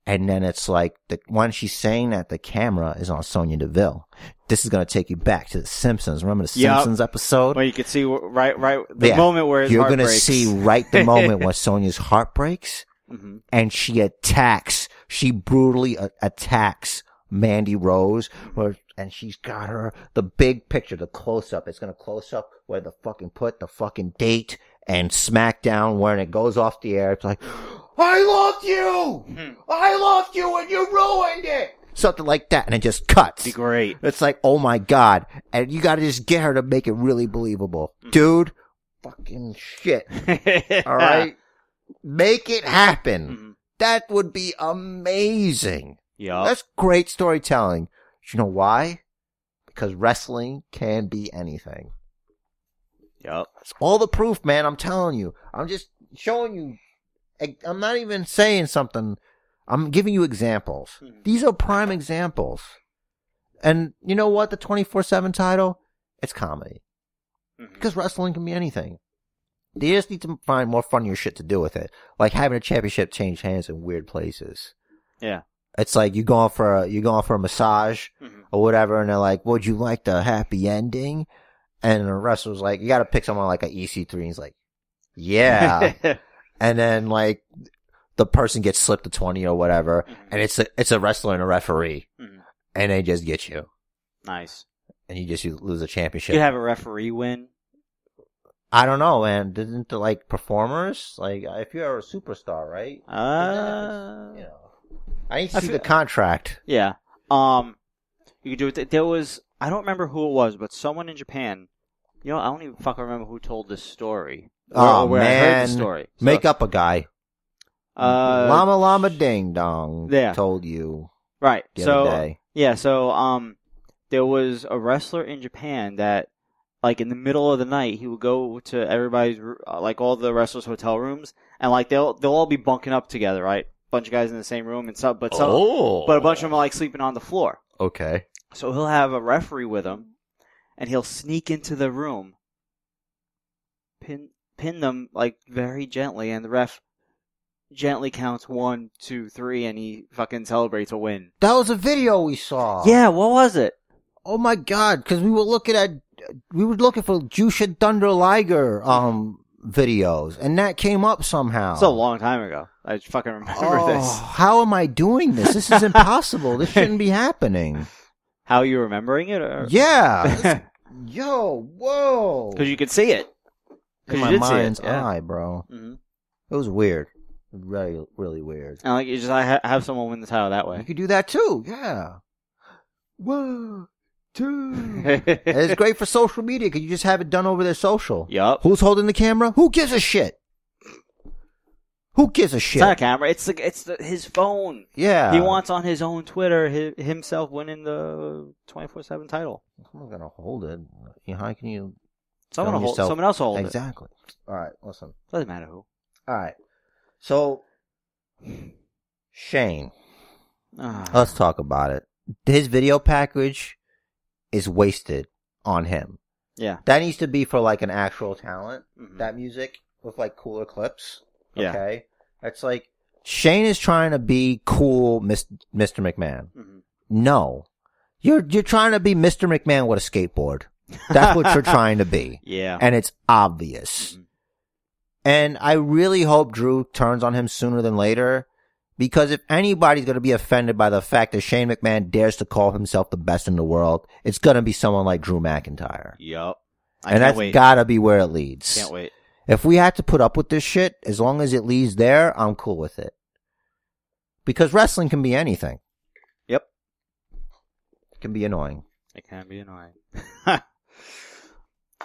And then it's like, the when she's saying that, the camera is on Sonya Deville. This is going to take you back to The Simpsons. Remember the Yup. Simpsons episode? Well, you can see right, right, the Yeah. moment where You're going to see right the moment where Sonya's heart breaks hmm and she attacks, she brutally a- attacks Mandy Rose, where, and she's got her, the big picture, the close up, it's gonna close up where the fucking put the fucking date and SmackDown when it goes off the air, it's like, I loved you! Hmm. I loved you and you ruined it! Something like that, and it just cuts. Be great. It's like, oh my god. And you gotta just get her to make it really believable. Mm-hmm. Dude, fucking shit. Alright? Make it happen. Mhm. That would be amazing. Yeah. That's great storytelling. You know why? Because wrestling can be anything. Yup. It's all the proof, man. I'm telling you. I'm just showing you. I'm not even saying something. I'm giving you examples. Mhm. These are prime examples. And you know what? The 24-7 title? It's comedy. Mhm. Because wrestling can be anything. They just need to find more funnier shit to do with it. Like having a championship change hands in weird places. Yeah. It's like you going for a, you going for a massage Mhm. or whatever, and they're like, "Would you like the happy ending?" And the wrestler's like, "You got to pick someone like a EC3." And he's like, "Yeah." and then like the person gets slipped a twenty or whatever, Mhm. and it's a it's a wrestler and a referee, Mhm. and they just get you, Nice. and you just lose a championship. You have a referee win. I don't know, man. Didn't the like performers like if you're a superstar, right? Uh, You know, I need to I see feel- the contract. yeah. Um, you could do it. There was I don't remember who it was, but someone in Japan. You know, I don't even fucking remember who told this story. Or- Oh or where I heard man, the story. So, make up a guy. Uh, llama llama ding dong. yeah. told you right. the so other day. Yeah, so um, there was a wrestler in Japan that, like, in the middle of the night, he would go to everybody's, uh, like, all the wrestlers' hotel rooms, and like they'll they'll all be bunking up together, right? Bunch of guys in the same room, and some, but some, oh, but a bunch of them are like sleeping on the floor. okay. So he'll have a referee with him, and he'll sneak into the room, pin pin them like very gently, and the ref gently counts one, two, three, and he fucking celebrates a win. That was a video we saw. Yeah, what was it? Oh my god, because we were looking at, we were looking for Jushin Thunder Liger um videos, and that came up somehow. It's a long time ago. I fucking remember Oh, this. how am I doing this? This is impossible. this shouldn't be happening. How are you remembering it? Or? Yeah. Yo, whoa. Because you could see it. In my you did see mind's it. Yeah. eye, bro. hmm It was weird. Really, really weird. And like, you just I ha- have someone win the title that way. You could do that too. Yeah. One, two. and it's great for social media because you just have it done over their social. yup. Who's holding the camera? Who gives a shit? Who gives a shit? It's not a camera. It's the, it's the, his phone. yeah. he wants on his own Twitter hi himself winning the twenty four seven title. Someone's gonna hold it. How can you? Someone hold. yourself. Someone else hold it. exactly. All right. Listen. Doesn't matter who. All right. So, Shane, Ah. let's talk about it. His video package is wasted on him. yeah. That needs to be for like an actual talent. Mhm. That music with like cooler clips. Yeah. Okay. That's like Shane is trying to be cool, Mr. McMahon. Mhm. No, you're you're trying to be Mr. McMahon with a skateboard. That's what you're trying to be, Yeah. and it's obvious. Mhm. And I really hope Drew turns on him sooner than later, Because if anybody's going to be offended by the fact that Shane McMahon dares to call himself the best in the world, it's going to be someone like Drew McIntyre. Yup. I and that's got to be where it leads. Can't wait. If we had to put up with this shit, as long as it leads there, I'm cool with it. Because wrestling can be anything. Yep. It can be annoying. It can be annoying. it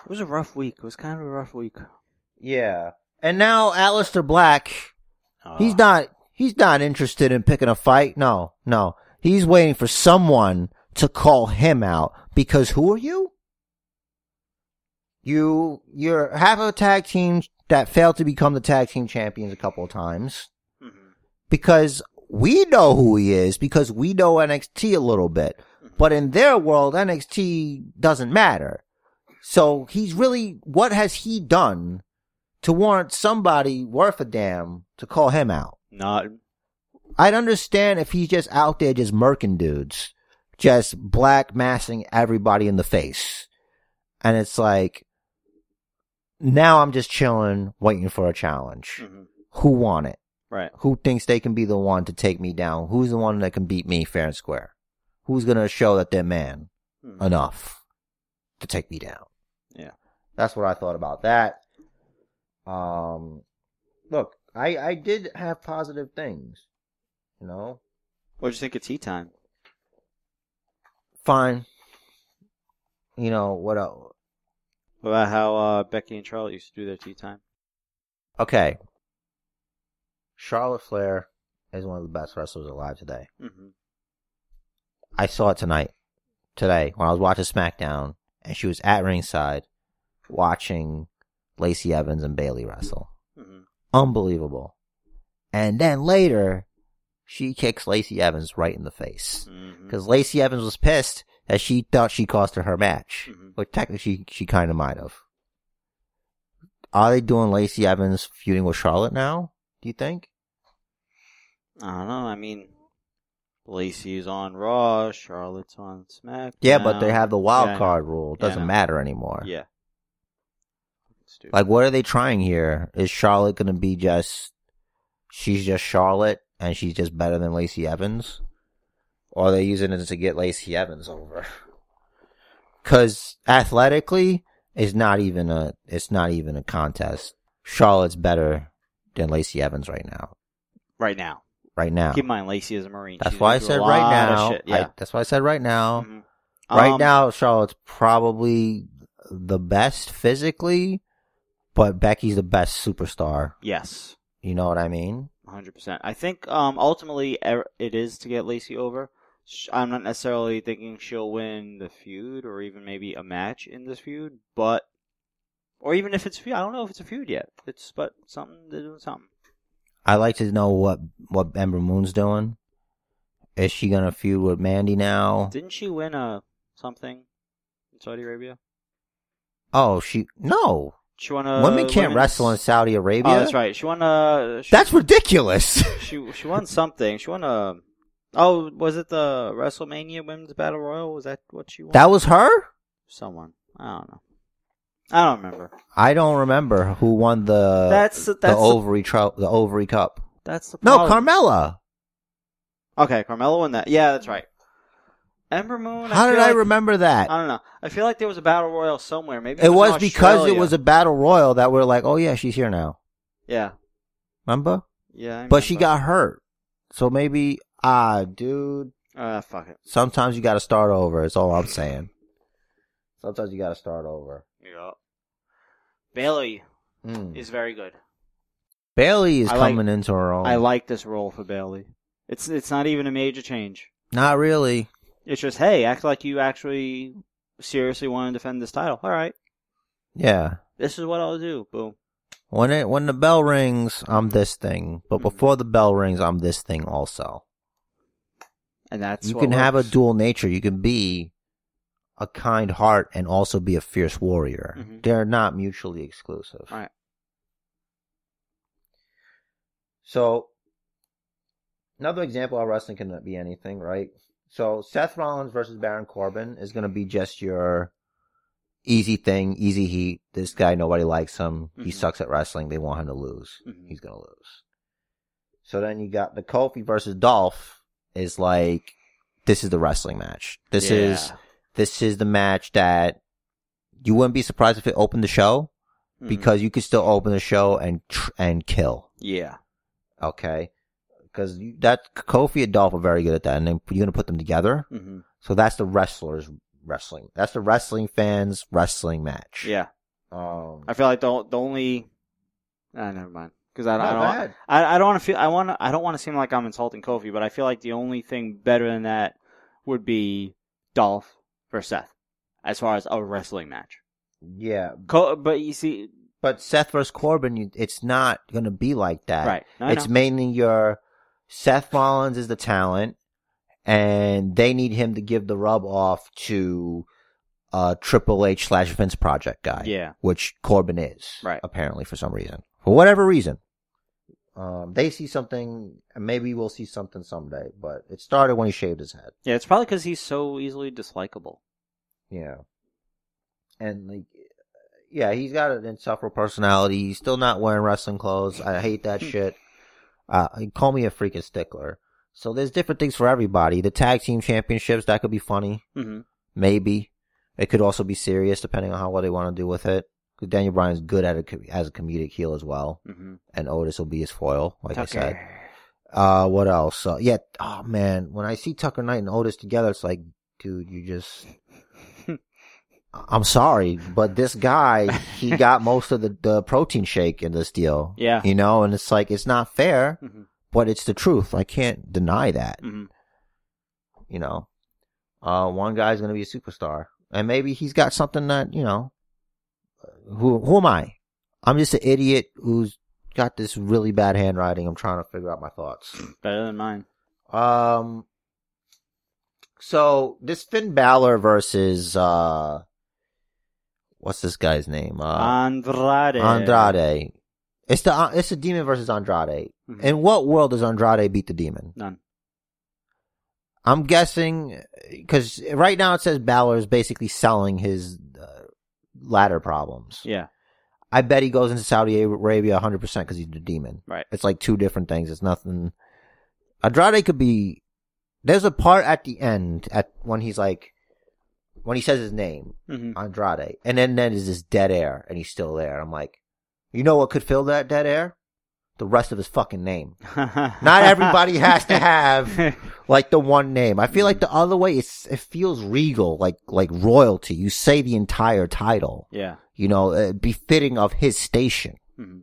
was a rough week. It was kind of a rough week. Yeah. And now Aleister Black, he's Uh, not he's not interested in picking a fight. No, no. He's waiting for someone to call him out because who are you? You you're have a tag team that failed to become the tag team champions a couple of times mhm. because we know who he is because we know NXT a little bit. But in their world, NXT doesn't matter. So he's really, what has he done to warrant somebody worth a damn to call him out? Not. I'd understand if he's just out there just murking dudes, just black massing everybody in the face. And it's like, now I'm just chilling, waiting for a challenge. mhm. Who want it? Right. Who thinks they can be the one to take me down? Who's the one that can beat me fair and square? Who's gonna show that they're man Mhm. enough to take me down? Yeah. That's what I thought about that. Um, look, I, I did have positive things, you know, What'd you think of tea time? fine. You know, what else? About how uh, Becky and Charlotte used to do their tea time? Okay. Charlotte Flair is one of the best wrestlers alive today. Mm-hmm. I saw it tonight, today, when I was watching SmackDown, and she was at ringside watching Lacey Evans and Bayley wrestle. Mm-hmm. Unbelievable. And then later, she kicks Lacey Evans right in the face. Mm-hmm. Because Lacey Evans was pissed that she thought she cost her her match. Mhm. But technically, she, she kind of might have. Are they doing Lacey Evans feuding with Charlotte now? Do you think? I don't know. I mean, Lacey's on Raw, Charlotte's on SmackDown. Yeah, but they have the wild Yeah, card rule. It doesn't know. matter anymore. Yeah. Like, what are they trying here? Is Charlotte going to be just, she's just Charlotte and she's just better than Lacey Evans? Or they're using it to get Lacey Evans over? Cause athletically, it's not even a, it's not even a contest. Charlotte's better than Lacey Evans right now. right now. Right now. Keep in mind, Lacey is a Marine. That's why I said right now. I- Yeah. that's why I said right now. Mhm. Right Um, now, Charlotte's probably the best physically, but Becky's the best superstar. Yes. You know what I mean? 100%. I think um, ultimately er- it is to get Lacey over. I'm not necessarily thinking she'll win the feud or even maybe a match in this feud, but or even if it's a feud, I don't know if it's a feud yet. It's but something they're doing something. I like to know what what Ember Moon's doing. Is she gonna feud with Mandy now? Didn't she win a something in Saudi Arabia? Oh, she no. She won a Women can't women's- wrestle in Saudi oh, Arabia. Oh, that's right. She won a. She, That's ridiculous. she she won something. She won a. Oh, was it the WrestleMania Women's Battle Royal? Was that what she won? that was her. someone. I don't know. I don't remember. I don't remember who won the That's that's the ovary tro- the ovary cup. that's the No. Carmella. Okay, Carmella won that. Yeah, that's right. Ember Moon. How did feel I like- remember that? I don't know. I feel like there was a battle royal somewhere. Maybe It was in because it was a battle royal that we're like, oh yeah, she's here now. Yeah, Remember? yeah. I But she got hurt, so maybe ah, dude. Ah, fuck it. Sometimes you got to start over. Is all I'm saying. Sometimes you got to start over. Yeah. Bayley Mm. is very good. Bayley is I like- coming into her own. I like this role for Bayley. It's it's not even a major change. Not really. It's just hey, act like you actually seriously want to defend this title. All right, Yeah. this is what I'll do. Boom. When it when the bell rings, I'm this thing. But Mhm. before the bell rings, I'm this thing also. And that's you can have a dual nature. You can be a kind heart and also be a fierce warrior. Mhm. They're not mutually exclusive. Right. So, another example of wrestling can be anything, right? So, Seth Rollins versus Baron Corbin is going to be just your easy thing, easy heat. This guy, nobody likes him. He Mhm. sucks at wrestling. They want him to lose. Mhm. He's going to lose. So then you got the Kofi versus Dolph is like this is the wrestling match. This is this is the match that you wouldn't be surprised if it opened the show Mhm. because you could still open the show and tr- and kill. yeah, Okay, because that Kofi and Dolph are very good at that, and then you're gonna put them together. hmm So that's the wrestlers wrestling. That's the wrestling fans wrestling match. yeah. Um, I feel like the the only. Ah, never mind. Because I, I don't. I, I don't want to feel. I want. I don't want to seem like I'm insulting Kofi, but I feel like the only thing better than that would be Dolph versus Seth, as far as a wrestling match. Yeah, Co- but you see, but Seth versus Corbin, you, it's not gonna be like that. right? No, it's mainly your Seth Rollins is the talent, and they need him to give the rub off to uh Triple H slash Vince Project guy. yeah, which Corbin is. Right. Apparently, for some reason, for whatever reason, um, they see something, and maybe we'll see something someday. But it started when he shaved his head. yeah. It's probably because he's so easily dislikable. Yeah. And like, yeah, he's got an insufferable personality. He's still not wearing wrestling clothes. I hate that shit. Uh, call me a freaking stickler. So there's different things for everybody. The tag team championships that could be funny, hmm maybe. It could also be serious depending on how what they want to do with it. Because Daniel Bryan's good at it as a comedic heel as well, hmm and Otis will be his foil, like I said. Uh, what else? Uh, yeah. Oh man, when I see Tucker Knight and Otis together, it's like, dude, you just. I'm sorry, but this guy, he got most of the, the protein shake in this deal. Yeah. You know, and it's like, it's not fair, hmm but it's the truth. I can't deny that, hmm you know. Uh, one guy's gonna be a superstar. And maybe he's got something that, you know, who, who am I? I'm just an idiot who's got this really bad handwriting. I'm trying to figure out my thoughts. Better than mine. Um. So this Finn Balor versus uh, what's this guy's name? Uh, Andrade. Andrade. It's the uh, it's the demon versus Andrade. Mhm. In what world does Andrade beat the demon? None. I'm guessing because right now it says Balor is basically selling his ladder problems. Yeah. I bet he goes into Saudi Arabia 100 percent because he's a demon. Right. It's like two different things. It's nothing. Andrade could be. There's a part at the end at when he's like, when he says his name, hmm Andrade, and then then is this dead air, and he's still there. I'm like, you know what could fill that dead air? The rest of his fucking name. Not everybody has to have like the one name. I feel like the other way, it's it feels regal, like like royalty. You say the entire title, yeah. you know, uh, befitting of his station. hmm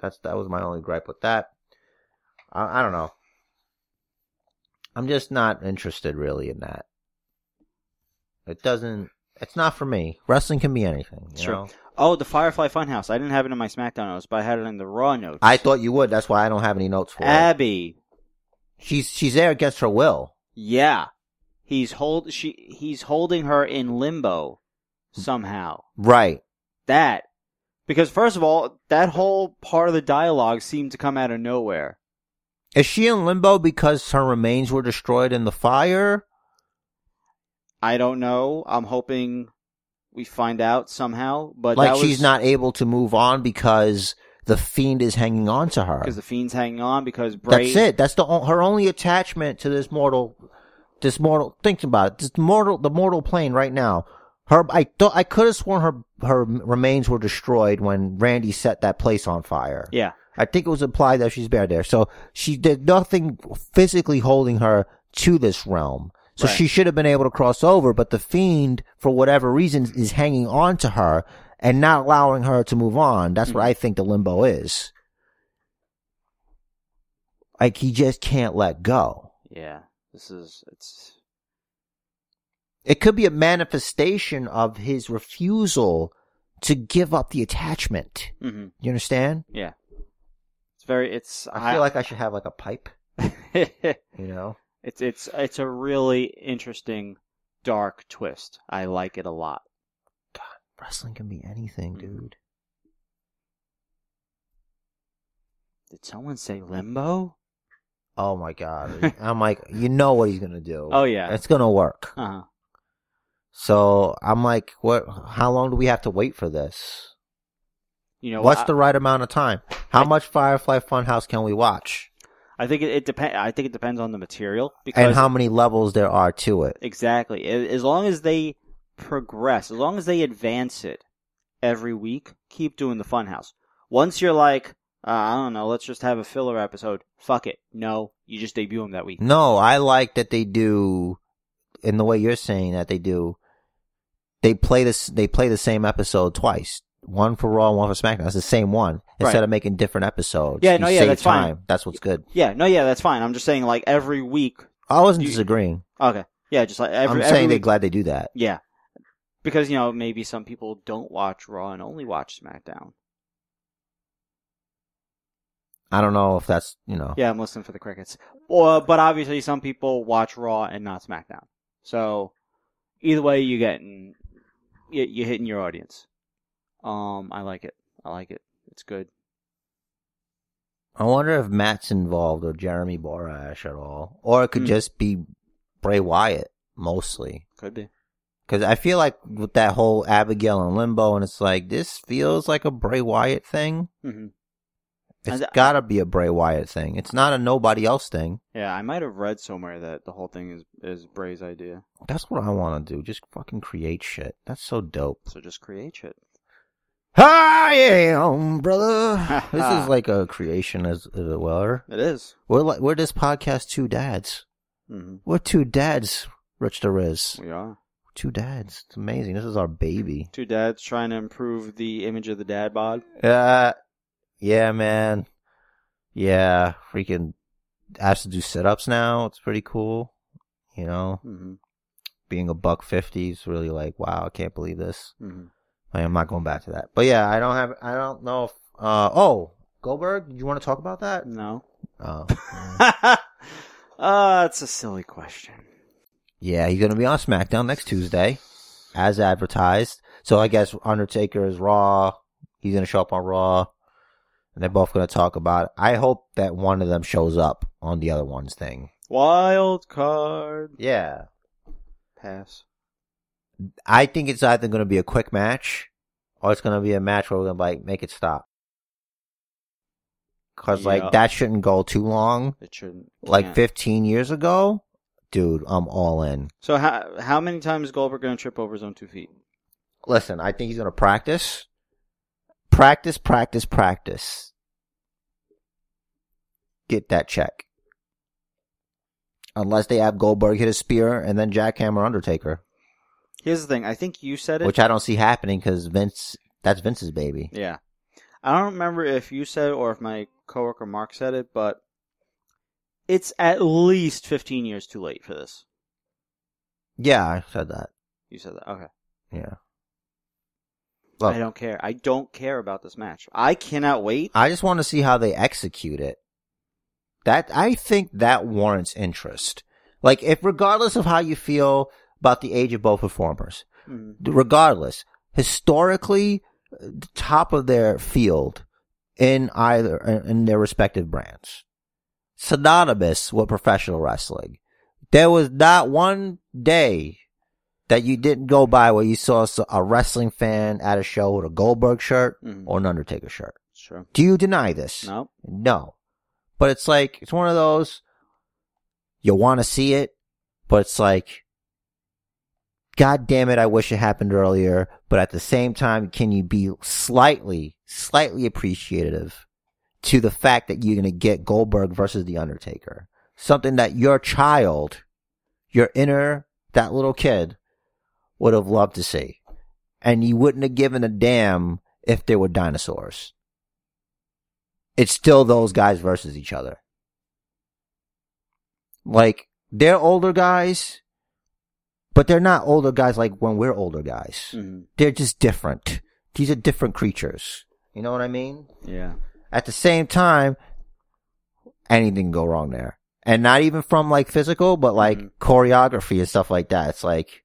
That's that was my only gripe with that. I, I don't know. I'm just not interested really in that. It doesn't. It's not for me. Wrestling can be anything. You Sure. know? Oh, the Firefly Funhouse. I didn't have it in my SmackDown notes, but I had it in the Raw notes. I thought you would. That's why I don't have any notes for it. Abby. She's she's there against her will. Yeah. He's hold she he's holding her in limbo somehow. Right. That because first of all, that whole part of the dialogue seemed to come out of nowhere. Is she in limbo because her remains were destroyed in the fire? I don't know. I'm hoping we find out somehow, but like that she's not able to move on because the fiend is hanging on to her. because the fiend's hanging on because Bray That's it. That's the her only attachment to this mortal. This mortal. Think about it. This mortal. The mortal plane right now. Her. I thought I could have sworn her her remains were destroyed when Randy set that place on fire. Yeah. I think it was implied that she's buried there. So she did nothing physically holding her to this realm. So Right. she should have been able to cross over, but the fiend, for whatever reason, is hanging on to her and not allowing her to move on. That's what I think the limbo is. Like he just can't let go. Yeah. This is it's It could be a manifestation of his refusal to give up the attachment. hmm You understand? yeah. It's very it's I feel like I should have like a pipe, you know? It's it's it's a really interesting dark twist. I like it a lot. God, wrestling can be anything, Mhm. dude. Did someone say limbo? Oh my god. I'm like, you know what he's gonna do. Oh yeah. It's gonna work. Uh-huh. So I'm like, what how long do we have to wait for this? You know, What's I, the right amount of time? How I- much Firefly Funhouse can we watch? I think it, it depend. I think it depends on the material because And how many levels there are to it? exactly as long as they progress, as long as they advance it every week, keep doing the funhouse. Once you're like, uh, I don't know, let's just have a filler episode. Fuck it. No, you just debut them that week. No, I like that they do, in the way you're saying that they do. They play this. They play the same episode twice. One for Raw, one for SmackDown. That's the same one instead Right. of making different episodes. Yeah, no, yeah, that's fine. That's what's good. Yeah, no, yeah, that's fine. I'm just saying, like every week. I wasn't You- disagreeing. Okay, yeah, just like every. I'm every saying they're glad they do that. Yeah, because you know maybe some people don't watch Raw and only watch SmackDown. I don't know if that's you know. Yeah, I'm listening for the crickets. Or, but obviously, some people watch Raw and not SmackDown. So either way, you're getting you, you're hitting your audience. Um, I like it. I like it. It's good. I wonder if Matt's involved or Jeremy Borash at all, or it could Hmm. just be Bray Wyatt mostly. Could be. Because I feel like with that whole Abigail and Limbo, and it's like this feels like a Bray Wyatt thing. hmm It's And- gotta be a Bray Wyatt thing. It's not a nobody else thing. Yeah, I might have read somewhere that the whole thing is is Bray's idea. That's what I want to do. Just fucking create shit. That's so dope. So just create shit. I am, brother. this is like a creation as, as it were. It is. We're like we're this podcast two dads. Mm-hmm. We're two dads. Rich the Riz. We are Two dads. It's amazing. This is our baby. two dads trying to improve the image of the dad bod. Uh, yeah, man. Yeah, freaking has to do sit ups now. It's pretty cool. You know, Mm-hmm. being a buck fifty is really like, wow, I can't believe this. Mm-hmm. I am not going back to that. But yeah, I don't have, I don't know if, uh, oh, Goldberg, did you want to talk about that? No. Oh. uh, it's a silly question. yeah, he's going to be on SmackDown next Tuesday, as advertised. So I guess Undertaker is Raw. He's going to show up on Raw. And they're both going to talk about it. I hope that one of them shows up on the other one's thing. Wild card Yeah. pass. I think it's either going to be a quick match or it's going to be a match where we're going to like make it stop. Cause Yeah. like that shouldn't go too long. It shouldn't. Like can't. 15 years ago, dude, I'm all in. So how how many times is Goldberg going to trip over his own two feet? Listen, I think he's going to practice. Practice, practice, practice. Get that check. Unless they have Goldberg hit a spear and then jackhammer Undertaker, Here's the thing. I think you said it. which I don't see happening because Vince, that's Vince's baby. yeah. I don't remember if you said it or if my coworker Mark said it, but it's at least 15 years too late for this. Yeah, I said that. You said that. Okay. Yeah. Look, I don't care. I don't care about this match. I cannot wait. I just want to see how they execute it. That I think that warrants interest. Like, if regardless of how you feel about the age of both performers, Mhm. regardless, historically, the top of their field in either in their respective brands, synonymous with professional wrestling. There was not one day that you didn't go by where you saw a wrestling fan at a show with a Goldberg shirt Mhm. or an Undertaker shirt. Sure. Do you deny this? No. No. But it's like, it's one of those, you want to see it, but it's like, God damn it, I wish it happened earlier. But at the same time, can you be slightly, slightly appreciative to the fact that you're going to get Goldberg versus The Undertaker? Something that your child, your inner, that little kid would have loved to see. And you wouldn't have given a damn if they were dinosaurs it's still those guys versus each other. Like, they're older guys, but they're not older guys like when we're older guys. Mhm. They're just different. These are different creatures. You know what I mean? Yeah. At the same time, anything can go wrong there. And not even from like physical, but like Mhm. choreography and stuff like that. It's like,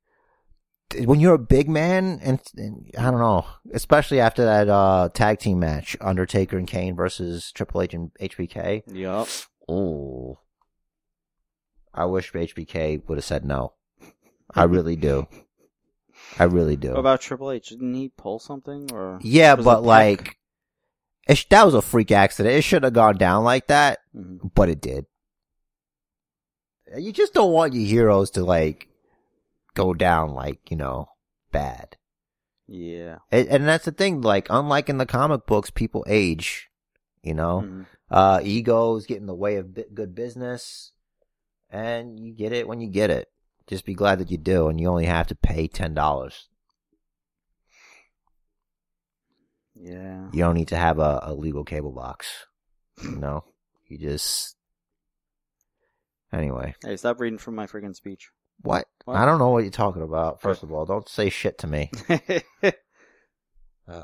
when you're a big man and, and I don't know, especially after that, uh, tag team match, Undertaker and Kane versus Triple H and HBK. Yup. Oh, I wish HBK would have said no. I really do. I really do. What about Triple H? Didn't he pull something or? yeah, but it like, It, sh- that was a freak accident. It should have gone down like that, hmm but it did. You just don't want your heroes to like go down like you know bad. Yeah. And, and that's the thing. Like unlike in the comic books, people age. You know, Mhm. uh, egos get in the way of good business, and you get it when you get it. Just be glad that you do, and you only have to pay ten dollars. Yeah. You don't need to have a, a legal cable box. You know, you just. Anyway, Hey, stop reading from my freaking speech. what? What? I don't know what you're talking about. First of all, don't say shit to me. Ugh. That's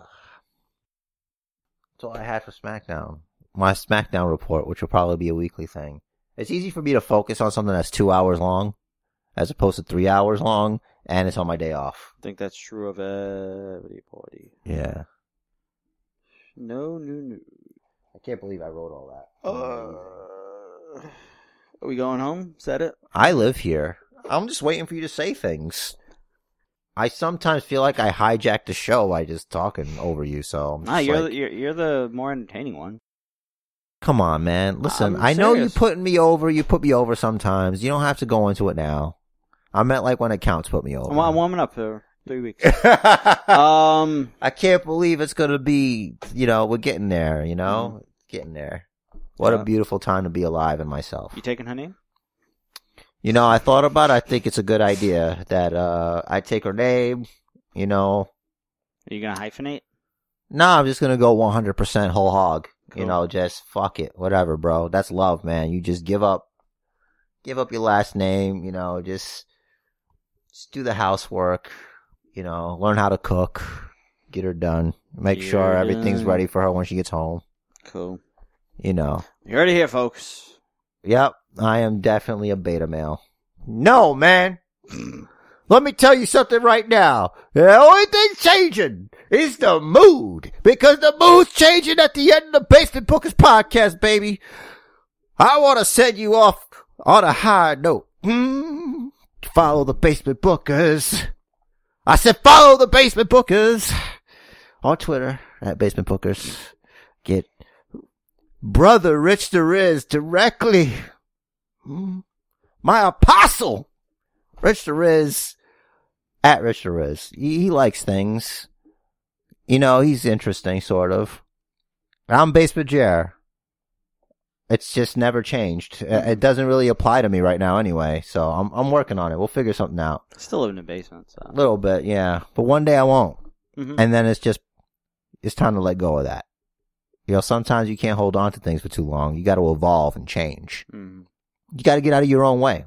all I had for SmackDown. My SmackDown report, which will probably be a weekly thing. It's easy for me to focus on something that's two hours long, as opposed to three hours long, and it's on my day off. I think that's true of everybody. Yeah. No no, news. I can't believe I wrote all that. Uh, are we going home? Is that it? I live here. I'm just waiting for you to say things. I sometimes feel like I hijacked the show by just talking over you, so I'm Nah, you're, like, the, you're you're the more entertaining one. come on, man. Listen, I'm I know you serious. putting me over. You put me over sometimes. You don't have to go into it now. I meant like when accounts put me over. I'm, I'm warming up for three weeks. um, I can't believe it's gonna be. You know, we're getting there. You know, getting there. What a beautiful time to be alive in myself. you taking her name? You know, I thought about. it. I think it's a good idea that uh I take her name. You know, Are you gonna hyphenate? nah, I'm just gonna go 100% whole hog. You know, just fuck it, whatever, bro. That's love, man. You just give up, give up your last name. You know, just just do the housework. You know, learn how to cook, get her done, make sure You're everything's done. ready for her when she gets home. Cool. You know. You heard it here, folks. Yep, I am definitely a beta male. No, man. Let me tell you something right now. The only thing changing is the mood. Because the mood's changing at the end of the Basement Bookers podcast, baby. I want to send you off on a high note. Hmm. Follow the Basement Bookers. I said follow the Basement Bookers on Twitter at Basement Bookers. Get brother Rich Riz directly. Hmm. My apostle, Rich Riz, at Rich Riz. He, he likes things. You know, he's interesting, sort of. I'm Basement Jer. It's just never changed. Uh, It doesn't really apply to me right now anyway, so I'm, I'm working on it. We'll figure something out. Still live in the basement, A little bit, yeah. But one day I won't. Mhm. And then it's just, it's time to let go of that. You know, sometimes you can't hold on to things for too long. You gotta evolve and change. Mhm. You gotta get out of your own way.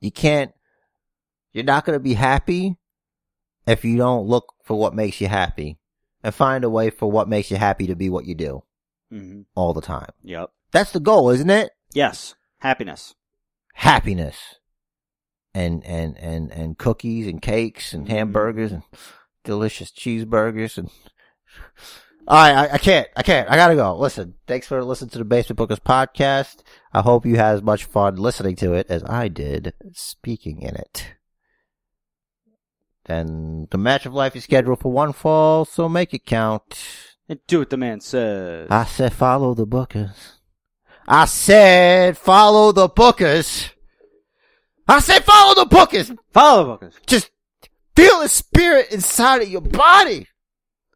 You can't, you're not gonna be happy if you don't look for what makes you happy and find a way for what makes you happy to be what you do Mhm. all the time. Yep. That's the goal, isn't it? Yes. Happiness. Happiness. And, and, and, and cookies and cakes and Mhm. hamburgers and delicious cheeseburgers and, Alright, I, I can't, I can't, I gotta go. Listen, thanks for listening to the Basement Bookers podcast. I hope you had as much fun listening to it as I did speaking in it. Then the match of life is scheduled for one fall, so make it count. And do what the man says. I said follow the bookers. I said follow the bookers. I said follow the bookers. Follow the bookers. Just feel the spirit inside of your body.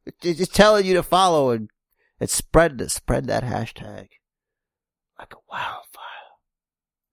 It's just telling you to follow and, and spread the, spread that hashtag like a wildfire.